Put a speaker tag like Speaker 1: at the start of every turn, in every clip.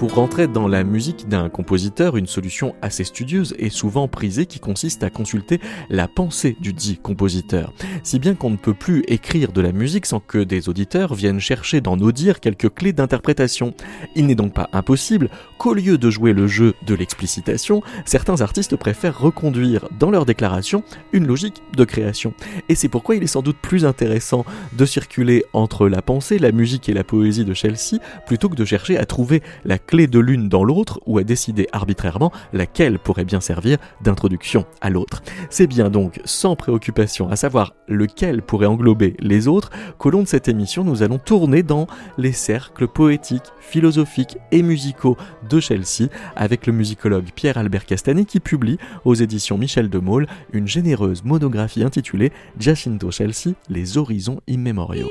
Speaker 1: Pour rentrer dans la musique d'un compositeur, une solution assez studieuse et souvent prisée qui consiste à consulter la pensée du dit compositeur. Si bien qu'on ne peut plus écrire de la musique sans que des auditeurs viennent chercher dans nos dires quelques clés d'interprétation. Il n'est donc pas impossible qu'au lieu de jouer le jeu de l'explicitation, certains artistes préfèrent reconduire dans leur déclaration une logique de création. Et c'est pourquoi il est sans doute plus intéressant de circuler entre la pensée, la musique et la poésie de Chelsea plutôt que de chercher à trouver la clé de l'une dans l'autre ou à décider arbitrairement laquelle pourrait bien servir d'introduction à l'autre. C'est bien donc sans préoccupation à savoir lequel pourrait englober les autres qu'au long de cette émission nous allons tourner dans les cercles poétiques, philosophiques et musicaux de Chelsea avec le musicologue Pierre-Albert Castani qui publie aux éditions Michel de Maulle une généreuse monographie intitulée Giacinto Chelsea, les horizons immémoriaux.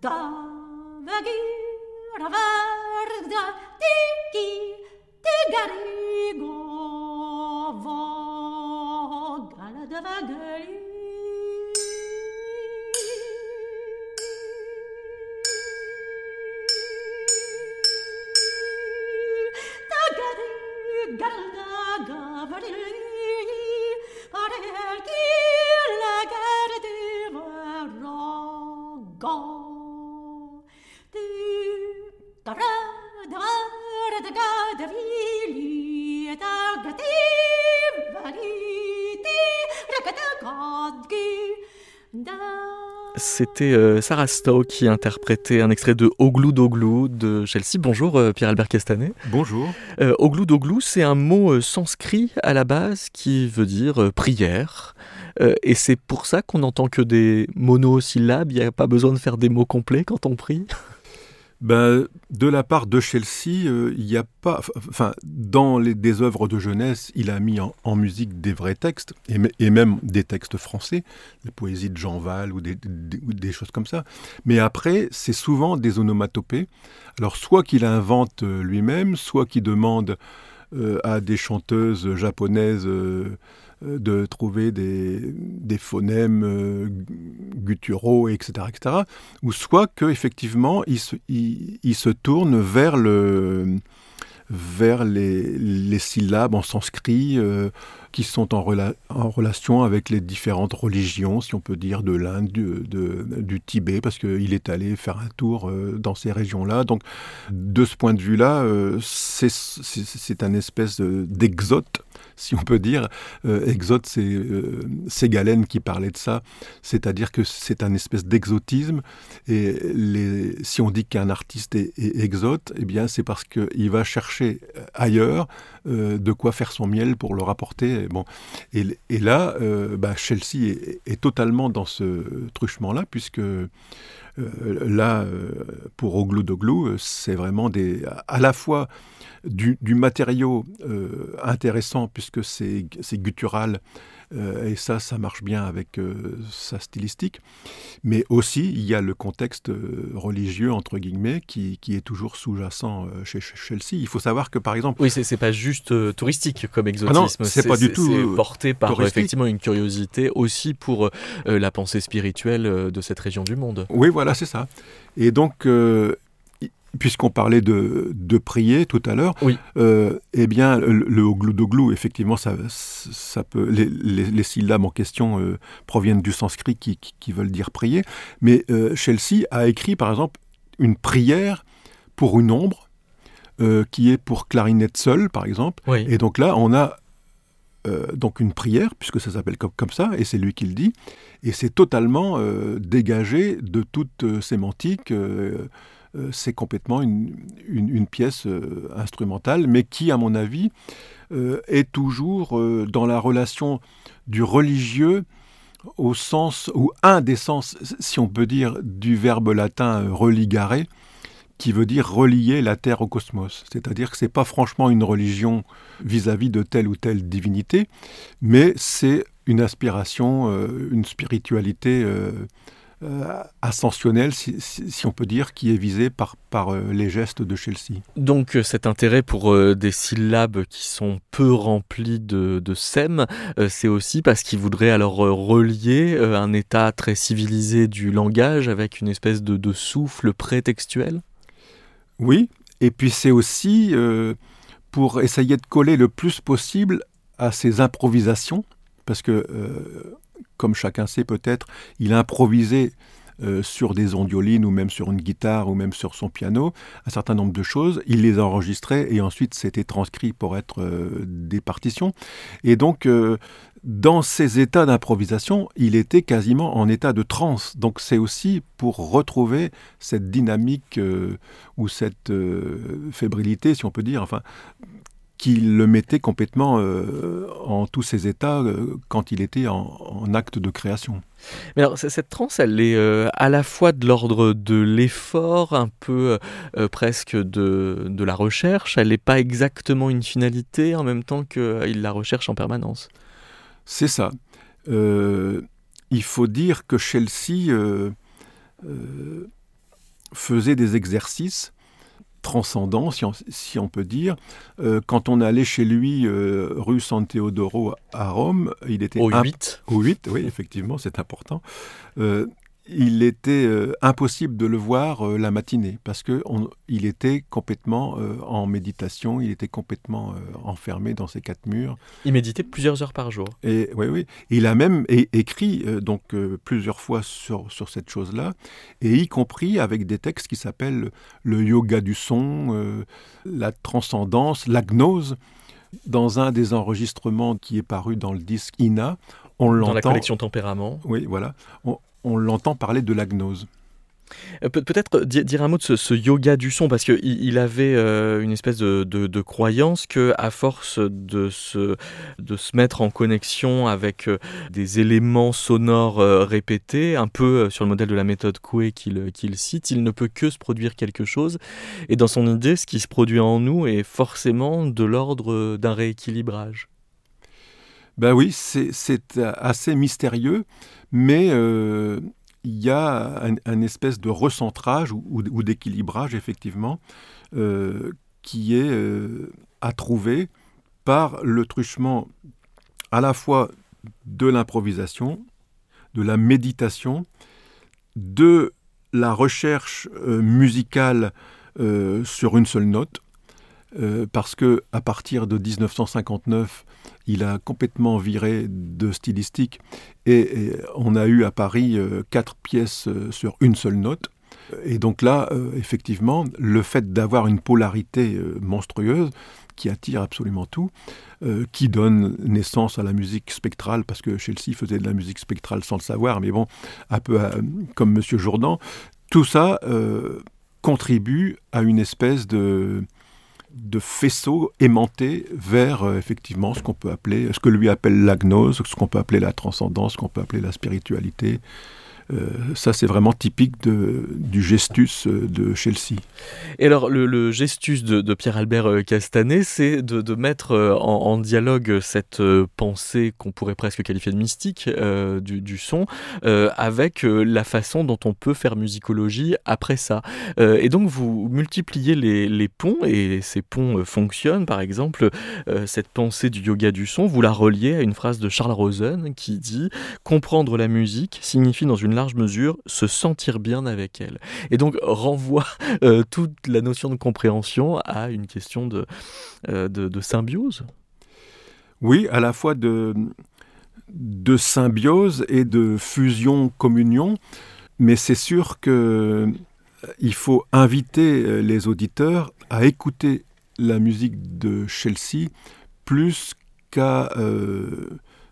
Speaker 1: Da Davagira verda tiki tigari go da davagira C'était euh, Sarah Stowe qui interprétait un extrait de Oglou Doglou de Chelsea. Bonjour euh, Pierre-Albert Castanet.
Speaker 2: Bonjour.
Speaker 1: Euh, Oglou Doglou, c'est un mot sanskrit à la base qui veut dire prière. et c'est pour ça qu'on n'entend que des monosyllabes. Il n'y a pas besoin de faire des mots complets quand on prie?
Speaker 2: Ben, de la part de Chelsea, euh, il n'y a pas. Enfin, dans les, des œuvres de jeunesse, il a mis en, musique des vrais textes, et, même des textes français, la poésie de Jean Val ou des, choses comme ça. Mais après, c'est souvent des onomatopées. Alors, soit qu'il invente euh, lui-même, soit qu'il demande euh, à des chanteuses japonaises de trouver des, des phonèmes euh, gutturaux, etc., etc., ou soit qu'effectivement, il se, il, se tourne vers, le, vers les, les syllabes en sanskrit euh, qui sont en, en, relation avec les différentes religions, si on peut dire, de l'Inde, du, du, Tibet, parce qu'il est allé faire un tour dans ces régions-là. Donc, de ce point de vue-là, c'est un espèce d'exote si on peut dire. Euh, exote, c'est euh, qui parlait de ça, c'est-à-dire que c'est un espèce d'exotisme. Et si on dit qu'un artiste est, exote, eh bien c'est parce qu'il va chercher ailleurs euh, de quoi faire son miel pour le rapporter. Bon. Et, et là, euh, bah, Chelsea est, est, totalement dans ce truchement-là, puisque là, pour Oglou Doglou, c'est vraiment des, à la fois du, matériau euh, intéressant puisque c'est guttural euh, et ça, ça marche bien avec euh, sa stylistique. Mais aussi, il y a le contexte religieux, entre guillemets, qui, est toujours sous-jacent chez, Chelsea. Il faut savoir que, par exemple...
Speaker 1: Oui, c'est pas juste touristique comme exotisme.
Speaker 2: Ah c'est pas du tout
Speaker 1: porté par effectivement une curiosité aussi pour la pensée spirituelle de cette région du monde.
Speaker 2: Oui, voilà, c'est ça. Et donc, puisqu'on parlait de, de, prier tout à l'heure, euh, eh bien, le, le effectivement, ça, ça peut, les, les, syllabes en question euh, proviennent du sanskrit qui, qui, veulent dire prier. Mais euh, Chelsea a écrit, par exemple, une prière pour une ombre, qui est pour clarinette seule, par exemple. Et donc là, on a donc une prière, puisque ça s'appelle comme, comme, ça, et c'est lui qui le dit, et c'est totalement dégagé de toute sémantique. C'est complètement une, pièce instrumentale, mais qui, à mon avis, est toujours dans la relation du religieux au sens, ou un des sens, si on peut dire, du verbe latin euh, religare, qui veut dire relier la terre au cosmos. C'est-à-dire que ce n'est pas franchement une religion vis-à-vis de telle ou telle divinité, mais c'est une aspiration, euh, une spiritualité euh, euh, ascensionnel, si, on peut dire, qui est visé par, par euh, les gestes de Chelsea.
Speaker 1: Donc euh, cet intérêt pour des syllabes qui sont peu remplies de, de sème, c'est aussi parce qu'il voudrait alors relier un état très civilisé du langage avec une espèce de, de souffle prétextuel?
Speaker 2: Oui, et puis c'est aussi pour essayer de coller le plus possible à ces improvisations, parce que comme chacun sait peut-être, il improvisait euh, sur des ondiolines ou même sur une guitare ou même sur son piano un certain nombre de choses. Il les enregistrait et ensuite c'était transcrit pour être euh, des partitions. Et donc, euh, dans ces états d'improvisation, il était quasiment en état de transe. Donc c'est aussi pour retrouver cette dynamique ou cette fébrilité, si on peut dire, enfin, qui le mettait complètement euh, en tous ses états euh, quand il était en, acte de création.
Speaker 1: Mais alors, cette transe, elle est euh, à la fois de l'ordre de l'effort, un peu presque de, de, la recherche. Elle n'est pas exactement une finalité en même temps qu'il la recherche en permanence.
Speaker 2: C'est ça. il faut dire que Chelsea faisait des exercices transcendant, si on, peut dire. Euh, quand on allait chez lui, euh, rue San Teodoro à Rome, il était...
Speaker 1: Au 8
Speaker 2: Au 8, oui, effectivement, c'est important. Euh, il était euh, impossible de le voir euh, la matinée parce que il était complètement euh, en méditation, il était complètement enfermé dans ses quatre murs.
Speaker 1: Il méditait plusieurs heures par jour.
Speaker 2: Et oui, oui. Il a même écrit donc plusieurs fois sur, sur cette chose-là, et y compris avec des textes qui s'appellent le yoga du son, la transcendance, la gnose. Dans un des enregistrements qui est paru dans le disque Ina,
Speaker 1: on l'entend. Dans la collection Tempérament.
Speaker 2: Oui, voilà. On, on l'entend parler de la gnose.
Speaker 1: Euh, peut-être dire un mot de ce, yoga du son, parce qu'il il avait euh, une espèce de, croyance que à force de se, de se mettre en connexion avec euh, des éléments sonores répétés, un peu sur le modèle de la méthode Coué qu'il cite, il ne peut que se produire quelque chose. Et dans son idée, ce qui se produit en nous est forcément de l'ordre d'un rééquilibrage.
Speaker 2: Ben oui, c'est assez mystérieux mais euh, il y a un, espèce de recentrage ou, d'équilibrage, effectivement, euh, qui est euh, à trouver par le truchement à la fois de l'improvisation, de la méditation, de la recherche musicale sur une seule note, parce que à partir de 1959, il a complètement viré de stylistique et, on a eu à Paris euh, quatre pièces euh, sur une seule note. Et donc là, euh, effectivement, le fait d'avoir une polarité monstrueuse qui attire absolument tout, qui donne naissance à la musique spectrale, parce que Chelsea faisait de la musique spectrale sans le savoir, mais bon, un peu comme Monsieur Jourdan, tout ça contribue à une espèce de de faisceaux aimantés vers euh, effectivement ce qu'on peut appeler, ce que lui appelle la gnose, ce qu'on peut appeler la transcendance, ce qu'on peut appeler la spiritualité, ça, c'est vraiment typique du gestus euh, de Chelsea.
Speaker 1: Et alors, le, gestus de, Pierre-Albert euh, Castanet, c'est de, mettre en, dialogue cette pensée qu'on pourrait presque qualifier de mystique du, son avec la façon dont on peut faire musicologie après ça. et donc, vous multipliez les, ponts, et ces ponts fonctionnent. Par exemple, cette pensée du yoga du son, vous la reliez à une phrase de Charles Rosen qui dit Comprendre la musique signifie dans une large mesure se sentir bien avec elle. Et donc renvoie euh, toute la notion de compréhension à une question de, euh, de, symbiose.
Speaker 2: Oui, à la fois de, de symbiose et de fusion-communion, mais c'est sûr que euh, il faut inviter les auditeurs à écouter la musique de Chelsea plus qu'à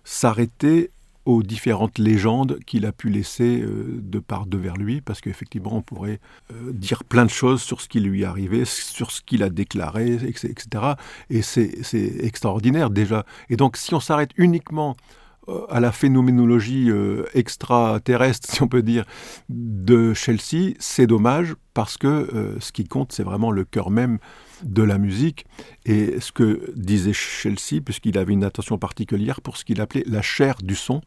Speaker 2: s'arrêter aux différentes légendes qu'il a pu laisser euh, de part devers lui, parce qu'effectivement, on pourrait euh, dire plein de choses sur ce qui lui est arrivé, sur ce qu'il a déclaré, etc. Et c'est extraordinaire déjà. Et donc, si on s'arrête uniquement euh, à la phénoménologie extraterrestre, si on peut dire, de Chelsea, c'est dommage parce que ce qui compte, c'est vraiment le cœur même de la musique et ce que disait Chelsea, puisqu'il avait une attention particulière pour ce qu'il appelait la chair du son.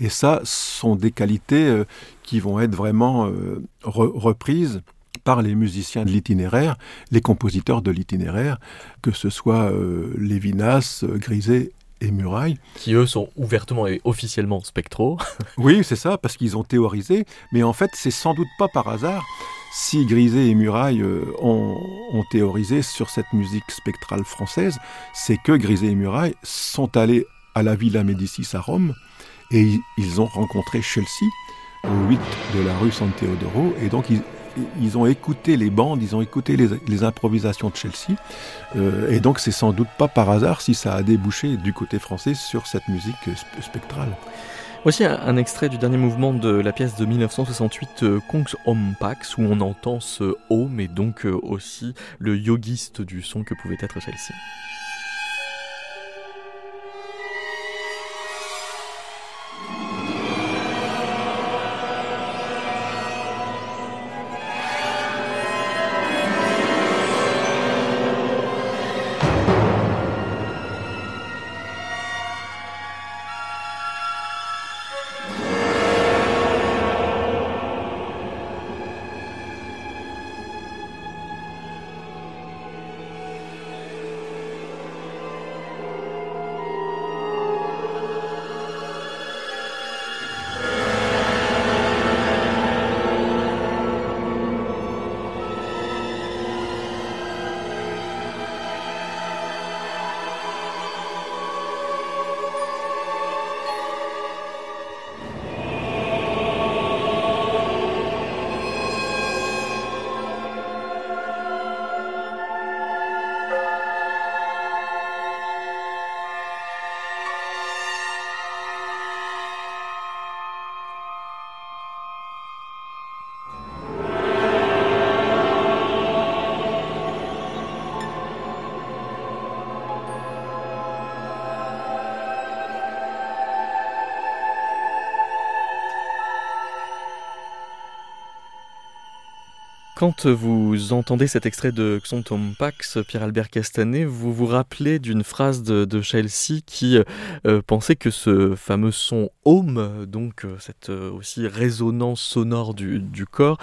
Speaker 2: Et ça sont des qualités euh, qui vont être vraiment euh, reprises par les musiciens de l'itinéraire, les compositeurs de l'itinéraire, que ce soit euh, Lévinas, Griset et Muraille.
Speaker 1: Qui eux sont ouvertement et officiellement spectraux.
Speaker 2: oui, c'est ça, parce qu'ils ont théorisé, mais en fait c'est sans doute pas par hasard si Griset et Muraille euh, ont, théorisé sur cette musique spectrale française, c'est que Griset et Muraille sont allés à la Villa Médicis à Rome et ils ont rencontré Chelsea au 8 de la rue San Teodoro et donc ils, ont écouté les bandes, ils ont écouté les, improvisations de Chelsea euh, et donc c'est sans doute pas par hasard si ça a débouché du côté français sur cette musique spectrale.
Speaker 1: Voici un, extrait du dernier mouvement de la pièce de 1968 euh, Kongs Om Pax où on entend ce O mais donc euh, aussi le yogiste du son que pouvait être celle-ci. Quand vous entendez cet extrait de Xantom Pax, Pierre-Albert Castanet, vous vous rappelez d'une phrase de, Chelsea qui euh, pensait que ce fameux son home, donc euh, cette euh, aussi résonance sonore du, corps,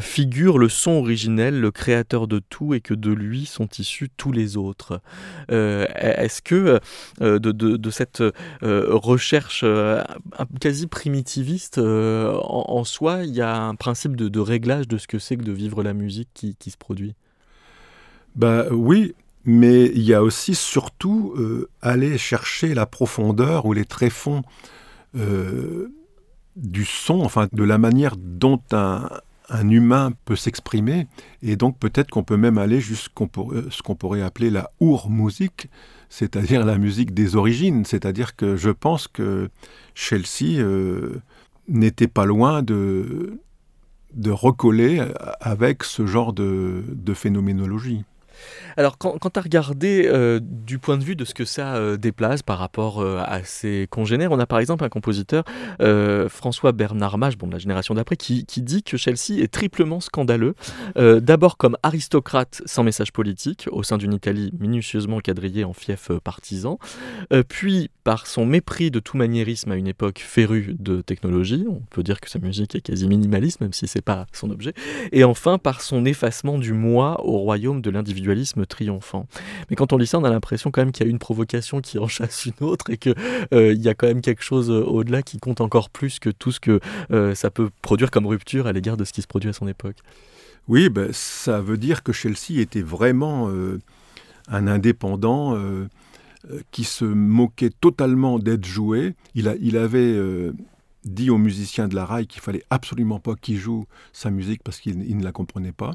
Speaker 1: figure le son originel, le créateur de tout, et que de lui sont issus tous les autres. Est-ce que de, cette recherche quasi primitiviste en, soi, il y a un principe de, réglage de ce que c'est que de vivre la musique qui, se produit.
Speaker 2: Bah, Oui, mais il y a aussi surtout euh, aller chercher la profondeur ou les tréfonds euh, du son, enfin de la manière dont un, humain peut s'exprimer, et donc peut-être qu'on peut même aller jusqu'à ce qu'on pourrait appeler la our-musique, c'est-à-dire la musique des origines, c'est-à-dire que je pense que Chelsea euh, n'était pas loin de, de recoller avec ce genre de, phénoménologie.
Speaker 1: Alors, quand, quand tu euh, du point de vue de ce que ça euh, déplace par rapport euh, à ses congénères, on a par exemple un compositeur, François Bernard Mage, bon, de la génération d'après, qui, qui, dit que Chelsea est triplement scandaleux. D'abord comme aristocrate sans message politique, au sein d'une Italie minutieusement quadrillée en fief partisan, puis par son mépris de tout maniérisme à une époque férue de technologie, on peut dire que sa musique est quasi minimaliste, même si c'est pas son objet, et enfin par son effacement du moi au royaume de l'individualisme triomphant. Mais quand on lit ça, on a l'impression quand même qu'il y a une provocation qui en chasse une autre et qu'il euh, y a quand même quelque chose euh, au-delà qui compte encore plus que tout ce que euh, ça peut produire comme rupture à l'égard de ce qui se produit à son époque.
Speaker 2: Oui, ben, ça veut dire que Chelsea était vraiment un indépendant qui se moquait totalement d'être joué. Il, a, il avait dit aux musiciens de la rail qu'il fallait absolument pas qu'il joue sa musique parce qu'il ne la comprenait pas.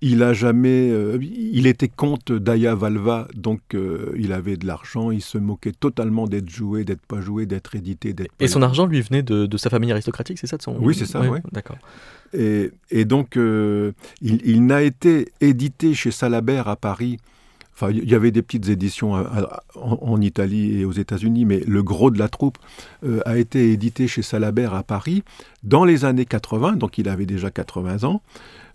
Speaker 2: Il a jamais, euh, il était comte d'Aya Valva, donc euh, il avait de l'argent, il se moquait totalement d'être joué, d'être pas joué, d'être édité, d'être.
Speaker 1: Et son argent lui venait de, sa famille aristocratique, c'est ça de son...
Speaker 2: Oui, c'est ça, oui.
Speaker 1: D'accord.
Speaker 2: Et, et, donc, euh, il, il n'a été édité chez Salabert à Paris. Enfin, il y avait des petites éditions en, Italie et aux États-Unis, mais le gros de la troupe a été édité chez Salabert à Paris dans les années 80, donc il avait déjà 80 ans.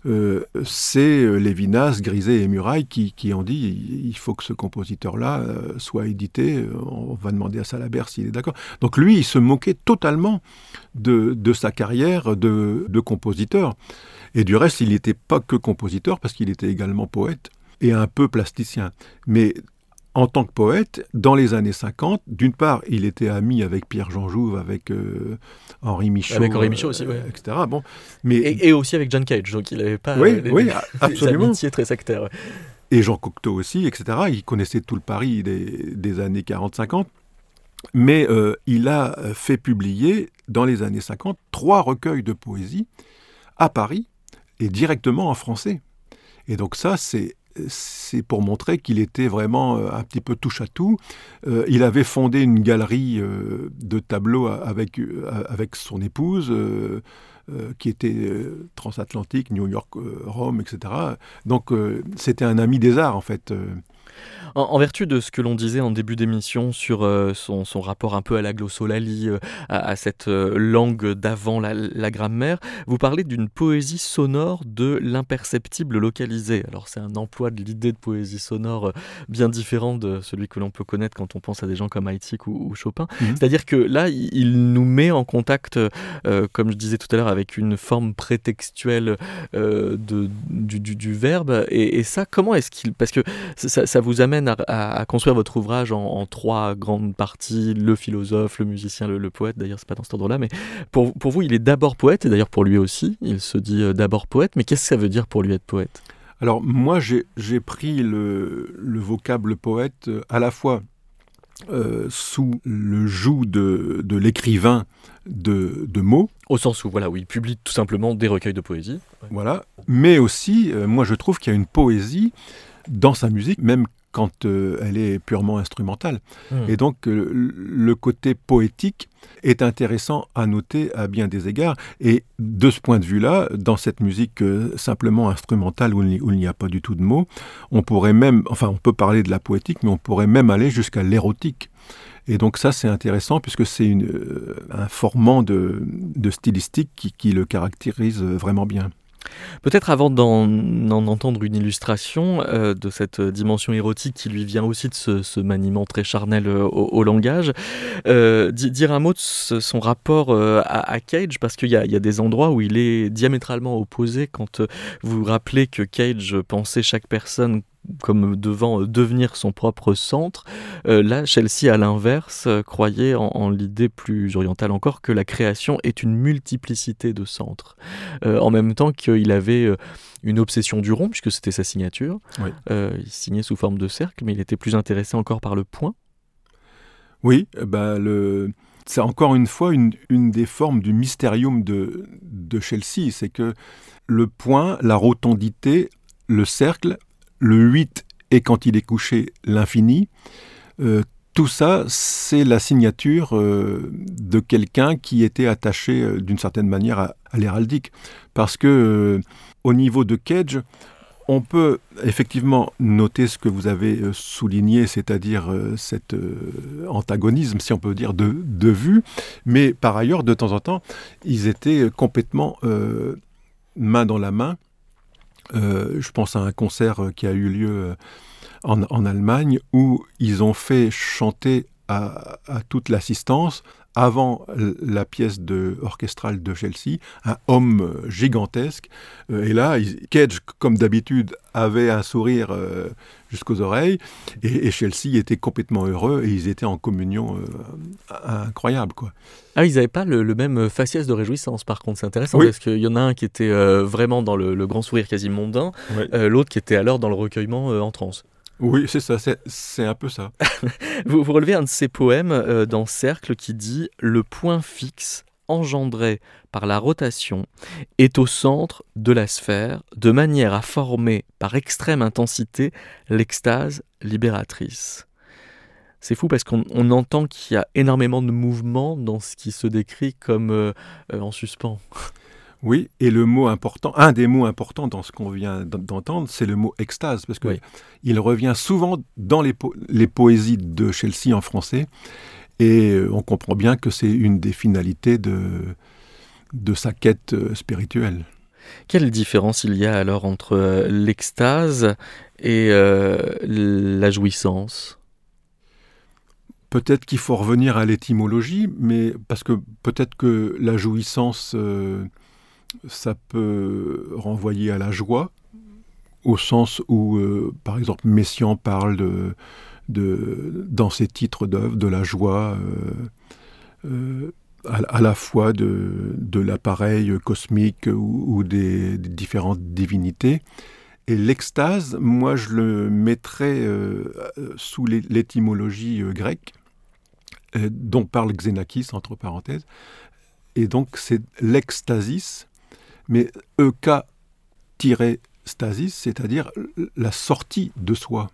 Speaker 2: Euh, c'est euh, Lévinas, Griset et Muraille qui, ont dit il faut que ce compositeur-là euh, soit édité. On va demander à Salabert s'il est d'accord. Donc lui, il se moquait totalement de, sa carrière de, de, compositeur. Et du reste, il n'était pas que compositeur parce qu'il était également poète et un peu plasticien. Mais en tant que poète, dans les années 50, d'une part, il était ami avec Pierre-Jean Jouve, avec euh, Henri Michaud.
Speaker 1: Avec Henri Michaud aussi, euh,
Speaker 2: etc. Bon,
Speaker 1: mais... Et, aussi avec John Cage, donc il n'avait pas
Speaker 2: oui, euh, oui, absolument.
Speaker 1: amitiés très sectaires.
Speaker 2: Et Jean Cocteau aussi, etc. Il connaissait tout le Paris des, années 40-50. Mais il a fait publier, dans les années 50, trois recueils de poésie à Paris et directement en français. Et donc ça, c'est c'est pour montrer qu'il était vraiment euh, un petit peu touche à tout. Euh, il avait fondé une galerie euh, de tableaux avec, avec son épouse, qui était transatlantique, New York, Rome, etc. Donc c'était un ami des arts, en fait.
Speaker 1: En, vertu de ce que l'on disait en début d'émission sur euh, son, rapport un peu à la glossolalie, euh, à, cette euh, langue d'avant la, grammaire, vous parlez d'une poésie sonore de l'imperceptible localisé. Alors c'est un emploi de l'idée de poésie sonore bien différent de celui que l'on peut connaître quand on pense à des gens comme Haïtik ou, Chopin. Mhm. C'est-à-dire que là, il, nous met en contact, comme je disais tout à l'heure, avec une forme prétextuelle de, du, verbe. Et, ça, comment est-ce qu'il... Parce que ça vous amène à, construire votre ouvrage en, trois grandes parties, le philosophe, le musicien, le, poète, d'ailleurs c'est pas dans cet ordre-là, mais pour, pour vous il est d'abord poète, et d'ailleurs pour lui aussi, il se dit euh, d'abord poète, mais qu'est-ce que ça veut dire pour lui être poète?
Speaker 2: Alors moi j'ai pris le, le, vocable poète euh, à la fois euh, sous le joug de, de l'écrivain de, de, mots.
Speaker 1: Au sens où, voilà, où il publie tout simplement des recueils de poésie.
Speaker 2: Voilà. Mais aussi, moi je trouve qu'il y a une poésie dans sa musique, même quand euh, elle est purement instrumentale. Hmm. Et donc euh, le côté poétique est intéressant à noter à bien des égards. Et de ce point de vue-là, dans cette musique euh, simplement instrumentale où, il n'y a pas du tout de mots, on pourrait même, enfin on peut parler de la poétique, mais on pourrait même aller jusqu'à l'érotique. Et donc ça, c'est intéressant puisque c'est un formant de, stylistique qui le caractérise vraiment bien.
Speaker 1: Peut-être avant d'en entendre une illustration euh, de cette dimension érotique qui lui vient aussi de ce, maniement très charnel euh, au, langage, euh, dire un mot de son rapport à, Cage, parce qu'il y, a des endroits où il est diamétralement opposé quand vous rappelez que Cage pensait chaque personne comme devant euh, devenir son propre centre. Euh, là, Chelsea, à l'inverse, euh, croyait en, l'idée plus orientale encore que la création est une multiplicité de centres. en même temps qu'il avait une obsession du rond, puisque c'était sa signature. il signait sous forme de cercle, mais il était plus intéressé encore par le point.
Speaker 2: Oui, bah le... c'est encore une fois une, des formes du mystérium de, de Chelsea, c'est que le point, la rotondité, le cercle le 8 et quand il est couché l'infini. Euh, tout ça, c'est la signature euh, de quelqu'un qui était attaché euh, d'une certaine manière à, l'héraldique. Parce que au niveau de Cage, on peut effectivement noter ce que vous avez souligné, c'est-à-dire cet antagonisme, si on peut dire, de, de, vue, mais par ailleurs, de temps en temps, ils étaient complètement main dans la main euh, je pense à un concert euh, qui a eu lieu euh, en, Allemagne où ils ont fait chanter à, toute l'assistance avant la pièce de, orchestrale de Chelsea, un homme gigantesque. Et là, Cage, comme d'habitude, avait un sourire jusqu'aux oreilles, et, Chelsea était complètement heureux, et ils étaient en communion incroyable. quoi.
Speaker 1: Ah, ils n'avaient pas le, même faciès de réjouissance, par contre, c'est intéressant, parce qu'il y en a un qui était vraiment dans le, grand sourire quasi mondain, l'autre qui était alors dans le recueillement en transe.
Speaker 2: Oui, c'est ça, c'est un peu ça.
Speaker 1: vous, relevez un de ces poèmes dans Cercle qui dit Le point fixe engendrée par la rotation est au centre de la sphère, de manière à former par extrême intensité l'extase libératrice. C'est fou parce qu'on entend qu'il y a énormément de mouvements dans ce qui se décrit comme euh, euh, en suspens.
Speaker 2: Oui, et le mot important, un des mots importants dans ce qu'on vient d'entendre, c'est le mot extase, parce que il revient souvent dans les, les, poésies de Chelsea en français, et euh, on comprend bien que c'est une des finalités de, de sa quête euh, spirituelle.
Speaker 1: Quelle différence il y a alors entre euh, l'extase et la jouissance?
Speaker 2: Peut-être qu'il faut revenir à l'étymologie, mais parce que peut-être que la jouissance ça peut renvoyer à la joie, au sens où, euh, par exemple, Messiaen parle de, dans ses titres d'œuvres de la joie euh, euh, à, la fois de, de l'appareil cosmique ou, des, différentes divinités. Et l'extase, moi, je le mettrais sous l'étymologie grecque, dont parle Xenakis, entre parenthèses. Et donc, c'est l'extasis, mais EK-stasis, c'est-à-dire la sortie de soi.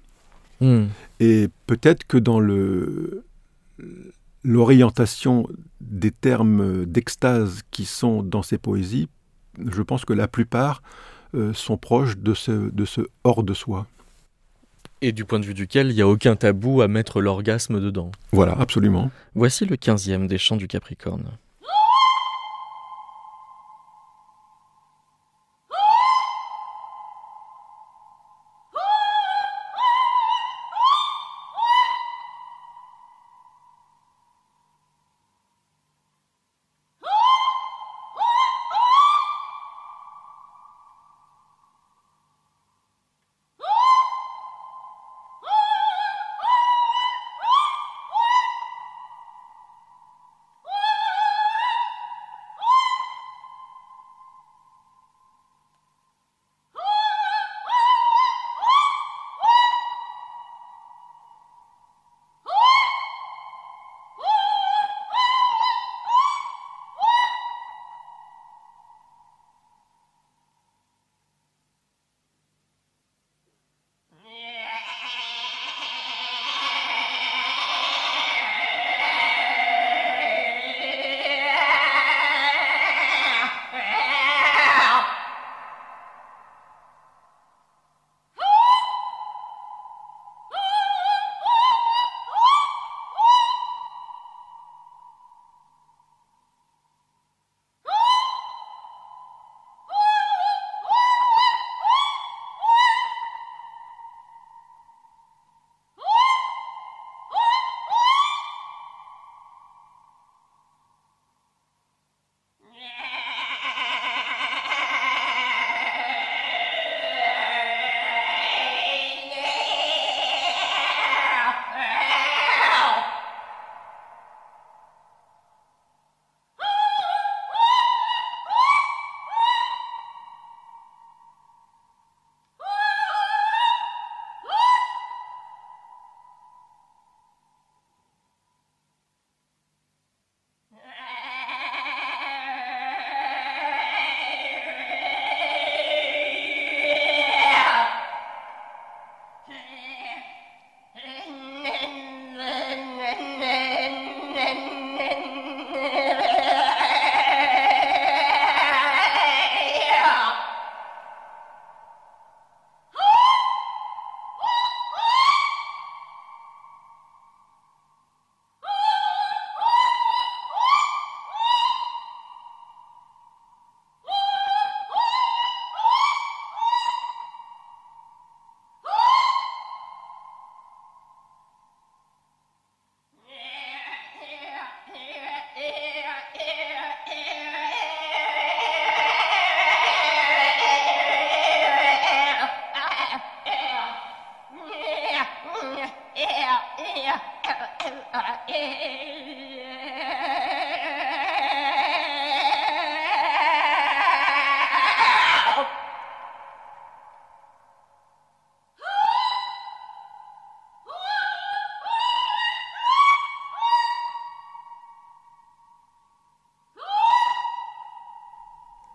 Speaker 2: Hmm. Et peut-être que dans le l'orientation des termes d'extase qui sont dans ces poésies, je pense que la plupart euh, sont proches de ce, de ce hors de soi.
Speaker 1: Et du point de vue duquel il n'y a aucun tabou à mettre l'orgasme dedans.
Speaker 2: Voilà, absolument.
Speaker 1: Voici le quinzième des chants du Capricorne.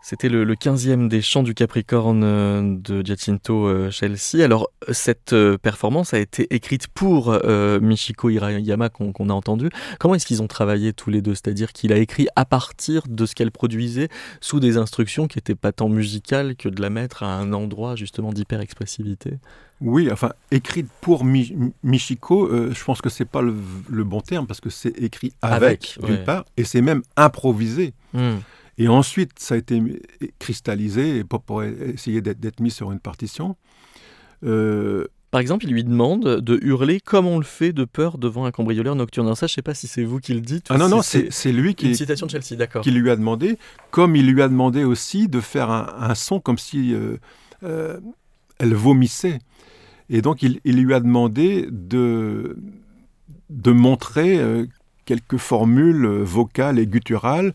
Speaker 1: C'était le, le 15e des chants du Capricorne euh, de Giacinto euh, Chelsea. Alors, cette euh, performance a été écrite pour euh, Michiko Hirayama qu'on a entendu. Comment est-ce qu'ils ont travaillé tous les deux? C'est-à-dire qu'il a écrit à partir de ce qu'elle produisait sous des instructions qui n'étaient pas tant musicales que de la mettre à un endroit justement d'hyper-expressivité?
Speaker 2: Oui, enfin, écrite pour Mi- Michiko, euh, je pense que c'est pas le, le bon terme parce que c'est écrit avec,
Speaker 1: Avec,
Speaker 2: d'une
Speaker 1: ouais.
Speaker 2: part, et c'est même improvisé.
Speaker 1: Hmm.
Speaker 2: Et ensuite, ça a été cristallisé pour, essayer d'être mis sur une partition. Euh,
Speaker 1: Par exemple, il lui demande de hurler comme on le fait de peur devant un cambrioleur nocturne. Alors ça, je sais pas si c'est vous qui le dites.
Speaker 2: ah non,
Speaker 1: si
Speaker 2: non, c'est lui
Speaker 1: une
Speaker 2: qui,
Speaker 1: citation de Chelsea, d'accord.
Speaker 2: qui lui a demandé, comme il lui a demandé aussi de faire un, un son comme si euh, euh, elle vomissait. Et donc, il, il lui a demandé de, de montrer euh, quelques formules vocales et gutturales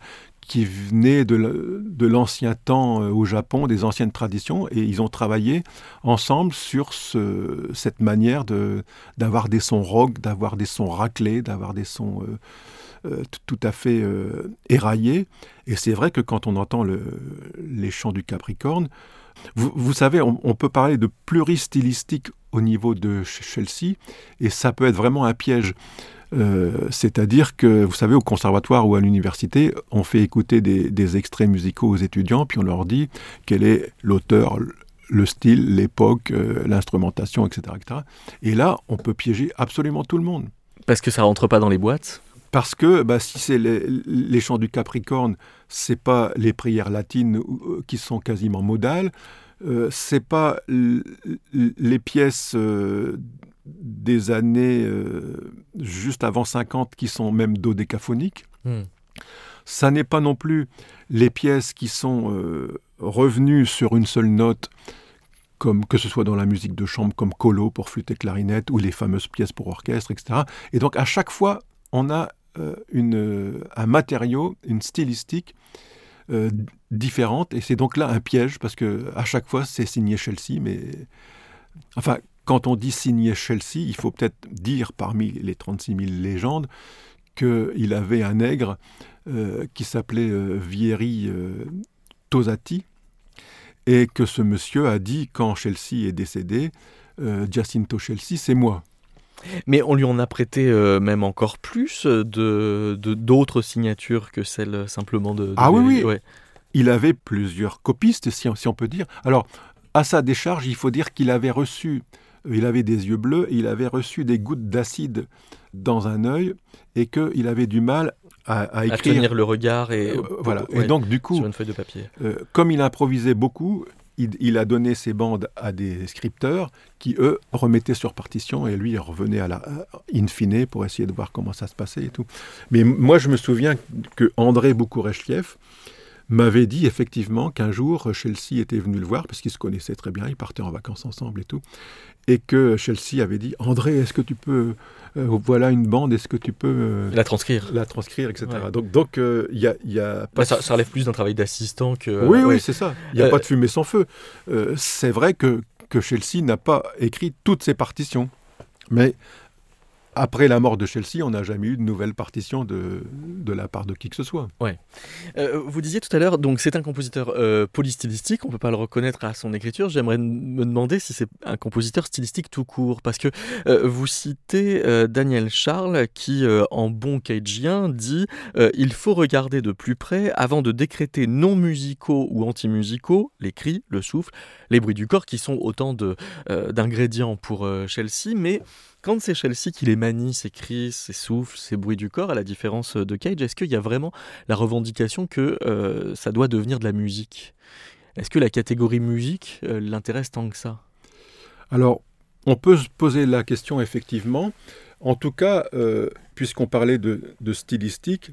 Speaker 2: qui venaient de l'ancien temps euh, au Japon, des anciennes traditions, et ils ont travaillé ensemble sur ce- cette manière d'avoir des sons rock, d'avoir des sons raclés, d'avoir des sons euh, euh, tout à fait éraillés. Et c'est vrai que quand on entend le- les chants du Capricorne, vous, vous savez, on, peut parler de pluristylistique au niveau de Ch- Chelsea, et ça peut être vraiment un piège. Euh, C'est-à-dire que, vous savez, au conservatoire ou à l'université, on fait écouter des, des extraits musicaux aux étudiants, puis on leur dit quel est l'auteur, le style, l'époque, euh, l'instrumentation, etc., etc. Et là, on peut piéger absolument tout le monde.
Speaker 1: Parce que ça rentre pas dans les boîtes?
Speaker 2: Parce que bah, si c'est les, les chants du Capricorne, c'est pas les prières latines euh, qui sont quasiment modales, euh, c'est pas les pièces euh, des années euh, juste avant 50 qui sont même dodécaphoniques.
Speaker 1: Hmm.
Speaker 2: Ça n'est pas non plus les pièces qui sont euh, revenues sur une seule note, comme que ce soit dans la musique de chambre, comme Colo pour flûte et clarinette, ou les fameuses pièces pour orchestre, etc. Et donc à chaque fois, on a euh, une, un matériau, une stylistique euh, différente, et c'est donc là un piège, parce que à chaque fois, c'est signé Chelsea, mais... Enfin, quand on dit signé Chelsea, il faut peut-être dire parmi les 36 000 légendes qu'il avait un nègre euh, qui s'appelait euh, Vieri euh, Tosati, et que ce monsieur a dit, quand Chelsea est décédé, Giacinto Chelsea, c'est moi.
Speaker 1: Mais on lui en a prêté euh, même encore plus de de- d'autres signatures que celles simplement de. de
Speaker 2: Ah oui, oui.
Speaker 1: Ouais.
Speaker 2: Il avait plusieurs copistes, si on, si on peut dire. Alors, à sa décharge, il faut dire qu'il avait reçu, il avait des yeux bleus, et il avait reçu des gouttes d'acide dans un œil, et qu'il avait du mal à, à
Speaker 1: À
Speaker 2: écrire.
Speaker 1: tenir le regard et.
Speaker 2: Euh, voilà.
Speaker 1: ouais,
Speaker 2: Et donc, du coup,
Speaker 1: sur une feuille de papier.
Speaker 2: Euh, comme il improvisait beaucoup, il, il a donné ses bandes à des scripteurs qui, eux, remettaient sur partition et lui, revenait à la in fine pour essayer de voir comment ça se passait et tout. Mais moi, je me souviens que André Boukourechliev m'avait dit effectivement qu'un jour, Chelsea était venu le voir parce qu'ils se connaissaient très bien, ils partaient en vacances ensemble et tout. Et que Chelsea avait dit André, est-ce que tu peux. euh, voilà une bande, est-ce que tu peux. euh,
Speaker 1: La transcrire.
Speaker 2: la transcrire, etc.
Speaker 1: Ouais.
Speaker 2: Donc, donc, euh, il y a, y a
Speaker 1: Bah, ça, ça relève plus d'un travail d'assistant que.
Speaker 2: oui,
Speaker 1: ouais.
Speaker 2: oui, c'est ça. Il n'y a pas de fumée sans feu. C'est vrai que, que Chelsea n'a pas écrit toutes ses partitions. Mais après la mort de Chelsea, on n'a jamais eu de nouvelles partitions de, de la part de qui que ce soit.
Speaker 1: Euh, vous disiez tout à l'heure, donc c'est un compositeur euh, polystylistique, on peut pas le reconnaître à son écriture. J'aimerais me demander si c'est un compositeur stylistique tout court, parce que euh, vous citez Daniel Charles qui, en bon cageien, dit il faut regarder de plus près avant de décréter non musicaux ou anti-musicaux les cris, le souffle, les bruits du corps, qui sont autant d'ingrédients pour Chelsea, mais quand c'est Chelsea qui les manie, ces cris, ces souffles, ces bruits du corps, à la différence de Cage, est-ce qu'il y a vraiment la revendication que euh, ça doit devenir de la musique? Est-ce que la catégorie musique euh, l'intéresse tant que ça?
Speaker 2: Alors, on peut se poser la question effectivement. En tout cas, euh, puisqu'on parlait de, de stylistique,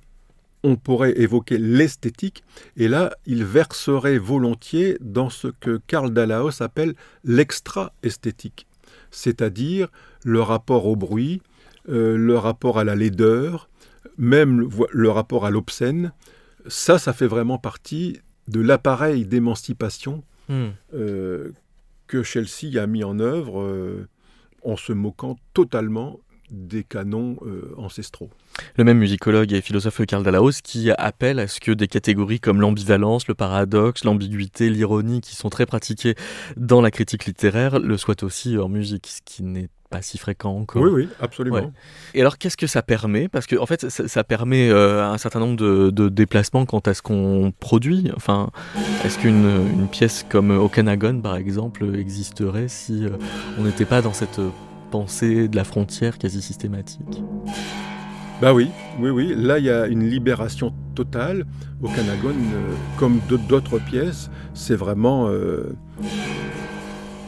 Speaker 2: on pourrait évoquer l'esthétique, et là, il verserait volontiers dans ce que Karl Dallaos appelle l'extra-esthétique, c'est-à-dire le rapport au bruit, euh, le rapport à la laideur, même le, le rapport à l'obscène. Ça, ça fait vraiment partie de l'appareil d'émancipation
Speaker 1: Hmm.
Speaker 2: euh, que Chelsea a mis en œuvre euh, en se moquant totalement des canons ancestraux.
Speaker 1: Le même musicologue et philosophe Karl Dallaos qui appelle à ce que des catégories comme l'ambivalence, le paradoxe, l'ambiguïté, l'ironie, qui sont très pratiquées dans la critique littéraire, le soient aussi en musique, ce qui n'est pas si fréquent encore.
Speaker 2: Oui, oui, absolument.
Speaker 1: Et alors, qu'est-ce que ça permet? Parce que, en fait, ça, permet euh, un certain nombre de, déplacements quant à ce qu'on produit. Enfin, est-ce qu'une pièce comme Okanagon, par exemple, existerait si euh, on n'était pas dans cette pensée de la frontière quasi systématique?
Speaker 2: Bah oui, oui, oui. Là, il y a une libération totale. Okanagon, euh, comme d'autres pièces, c'est vraiment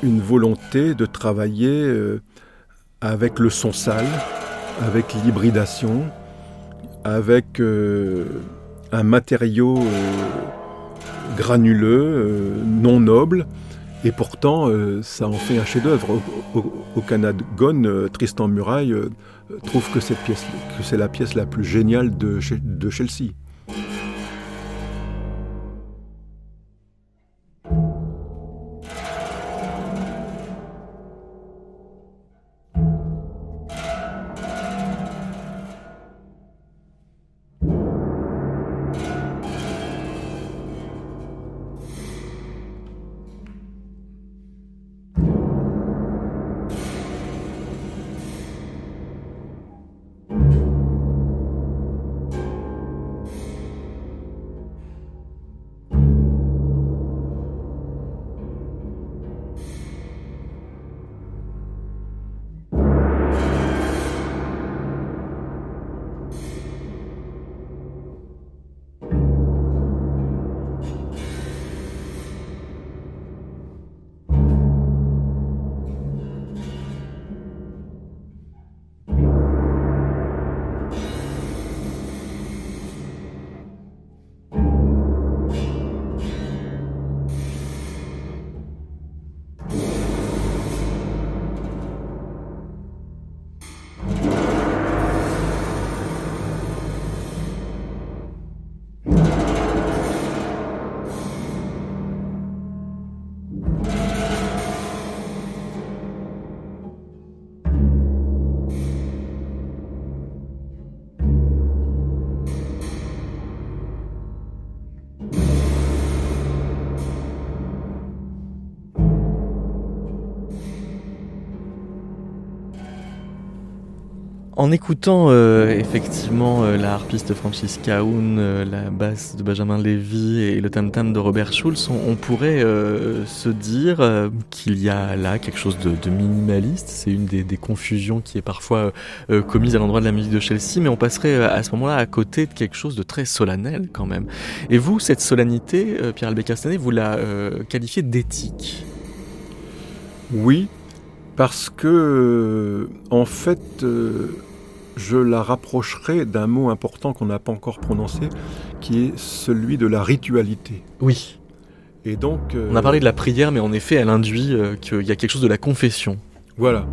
Speaker 2: une volonté de travailler avec le son sale, avec l'hybridation, avec euh, un matériau euh, granuleux, euh, non noble, et pourtant ça en fait un chef-d'œuvre. Au, au, Canada, Tristan Muraille trouve que, c'est la pièce la plus géniale de Chelsea.
Speaker 1: En écoutant euh, effectivement euh, la harpiste Francisca Hoon, euh, la basse de Benjamin Levy et le tam-tam de Robert Schulz, on, pourrait se dire qu'il y a là quelque chose de, minimaliste. C'est une des, confusions qui est parfois commise à l'endroit de la musique de Chelsea, mais on passerait à ce moment-là à côté de quelque chose de très solennel quand même. Et vous, cette solennité, Pierre Albert vous la qualifiez d'éthique?
Speaker 2: Oui, parce que en fait je la rapprocherai d'un mot important qu'on n'a pas encore prononcé, qui est celui de la ritualité.
Speaker 1: Oui. Et donc, on a parlé de la prière, mais en effet, elle induit euh, qu'il y a quelque chose de la confession.
Speaker 2: Voilà.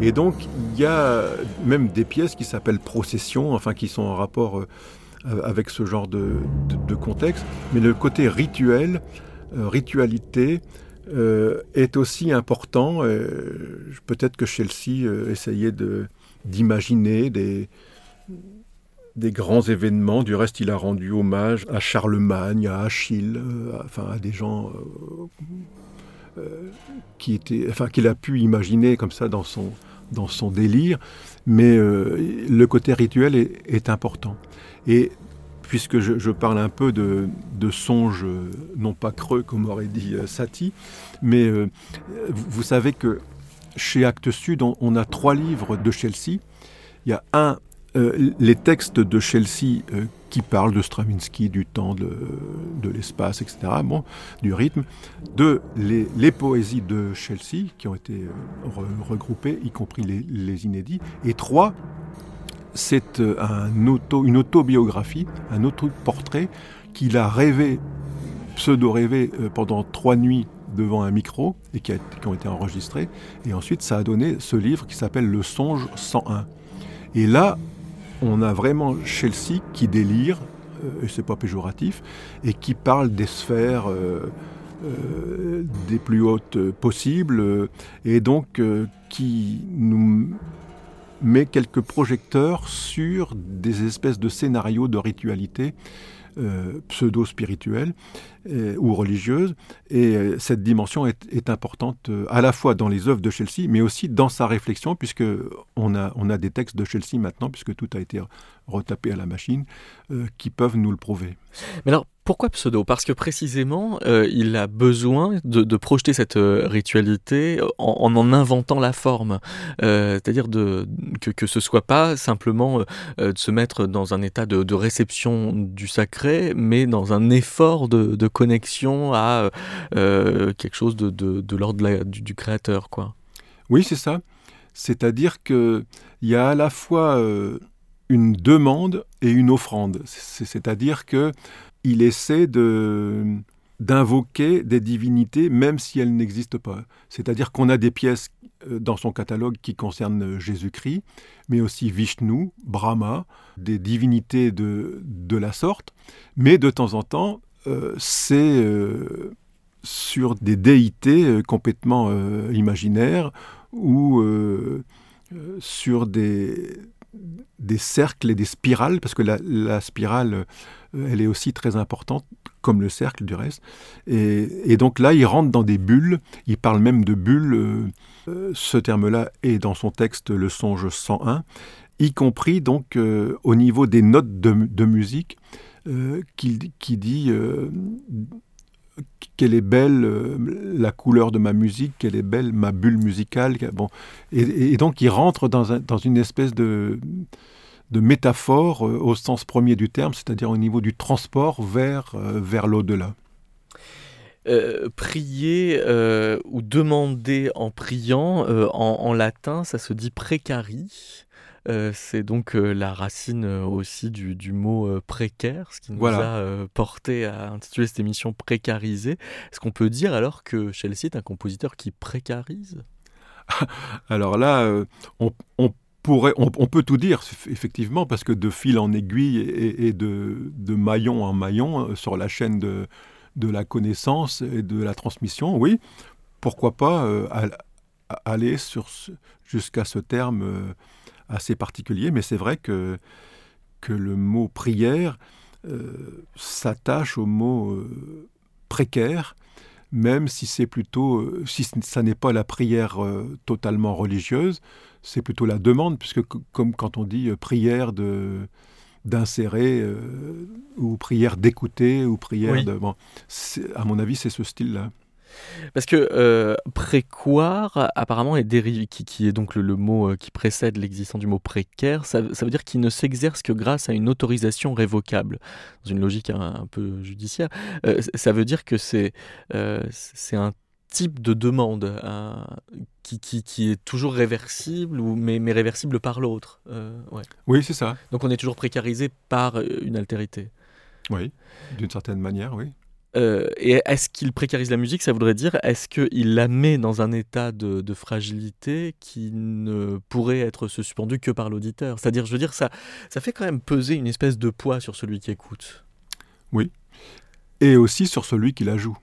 Speaker 2: Et donc, il y a même des pièces qui s'appellent procession, enfin qui sont en rapport euh, avec ce genre de, contexte. Mais le côté rituel, euh, ritualité, est aussi important. Peut-être que Chelsea essayait de, d'imaginer des, des grands événements. Du reste, il a rendu hommage à Charlemagne, à Achille, euh, enfin à des gens euh, euh, qui étaient, enfin qu'il a pu imaginer comme ça dans son dans son délire. Mais le côté rituel est, important. Et puisque je, parle un peu de, de songes, non pas creux comme aurait dit Satie, mais vous savez que chez Actes Sud, on, a trois livres de Chelsea. Il y a un, euh, les textes de Chelsea euh, qui parlent de Stravinsky, du temps, de, l'espace, etc., bon, du rythme. Deux, les, poésies de Chelsea qui ont été euh, regroupées, y compris les, inédits. Et trois, c'est un une autobiographie, un auto-portrait qu'il a rêvé, pseudo-rêvé pendant trois nuits devant un micro et qui, ont été enregistrés. Et ensuite, ça a donné ce livre qui s'appelle Le Songe 101. Et là, on a vraiment Chelsea qui délire, euh, et c'est pas péjoratif, et qui parle des sphères euh, euh, des plus hautes possibles, et donc qui nous met quelques projecteurs sur des espèces de scénarios de ritualité pseudo-spirituelle euh, ou religieuse. Et euh, cette dimension est, importante à la fois dans les œuvres de Chelsea, mais aussi dans sa réflexion, puisque on a, on a des textes de Chelsea maintenant, puisque tout a été retapé à la machine, qui peuvent nous le prouver.
Speaker 1: Pourquoi pseudo? Parce que précisément, euh, il a besoin de, projeter cette euh, ritualité en, en, inventant la forme. Euh, c'est-à-dire que, que ce soit pas simplement de se mettre dans un état de, réception du sacré, mais dans un effort de, connexion à quelque chose de, l'ordre du, du, créateur. Quoi.
Speaker 2: Oui, c'est ça. C'est-à-dire qu'il y a à la fois une demande et une offrande. C'est-à-dire que il essaie de d'invoquer des divinités même si elles n'existent pas. C'est-à-dire qu'on a des pièces euh, dans son catalogue qui concernent Jésus-Christ, mais aussi Vishnu, Brahma, des divinités de, de la sorte, mais de temps en temps, euh, c'est euh, sur des déités complètement imaginaires ou sur des, cercles et des spirales, parce que la, spirale, euh, elle est aussi très importante, comme le cercle du reste. Et, donc là, il rentre dans des bulles, il parle même de bulles, euh, euh, ce terme-là est dans son texte Le Songe 101, y compris donc au niveau des notes de, musique, qui, qui, dit quelle est belle euh, la couleur de ma musique, quelle est belle ma bulle musicale. Bon. Et, donc il rentre dans une espèce de, de métaphore euh, au sens premier du terme, c'est-à-dire au niveau du transport vers, euh, vers l'au-delà.
Speaker 1: prier ou demander en priant, en, en, latin, ça se dit précari. Euh, c'est donc euh, la racine euh, aussi du, mot précaire, ce qui nous a porté à intituler cette émission précarisée. Est-ce qu'on peut dire alors que Chelsea est un compositeur qui précarise?
Speaker 2: Alors là, on, on, peut tout dire, effectivement, parce que de fil en aiguille et, de, maillon en maillon sur la chaîne de, la connaissance et de la transmission, oui, pourquoi pas aller jusqu'à ce terme assez particulier, mais c'est vrai que, le mot prière euh, s'attache au mot euh, précaire, même si c'est plutôt, euh, si ça n'est pas la prière totalement religieuse, c'est plutôt la demande, puisque comme quand on dit prière de d'insérer ou prière d'écouter ou prière de bon, à mon avis c'est ce style là
Speaker 1: parce que euh, précoire, apparemment, est dérivé, qui, est donc le, mot euh, qui précède l'existence du mot précaire, ça, veut dire qu'il ne s'exerce que grâce à une autorisation révocable, dans une logique un, peu judiciaire. Euh, ça veut dire que c'est c'est un type de demande qui, qui, est toujours réversible, ou, mais, mais réversible par l'autre.
Speaker 2: Ouais. Oui, c'est ça.
Speaker 1: Donc on est toujours précarisé par une altérité.
Speaker 2: Oui, d'une certaine manière, oui.
Speaker 1: Euh, et est-ce qu'il précarise la musique? Ça voudrait dire, est-ce qu'il la met dans un état de, fragilité qui ne pourrait être suspendu que par l'auditeur? C'est-à-dire, je veux dire, ça, ça fait quand même peser une espèce de poids sur celui qui écoute.
Speaker 2: Oui. Et aussi sur celui qui la joue.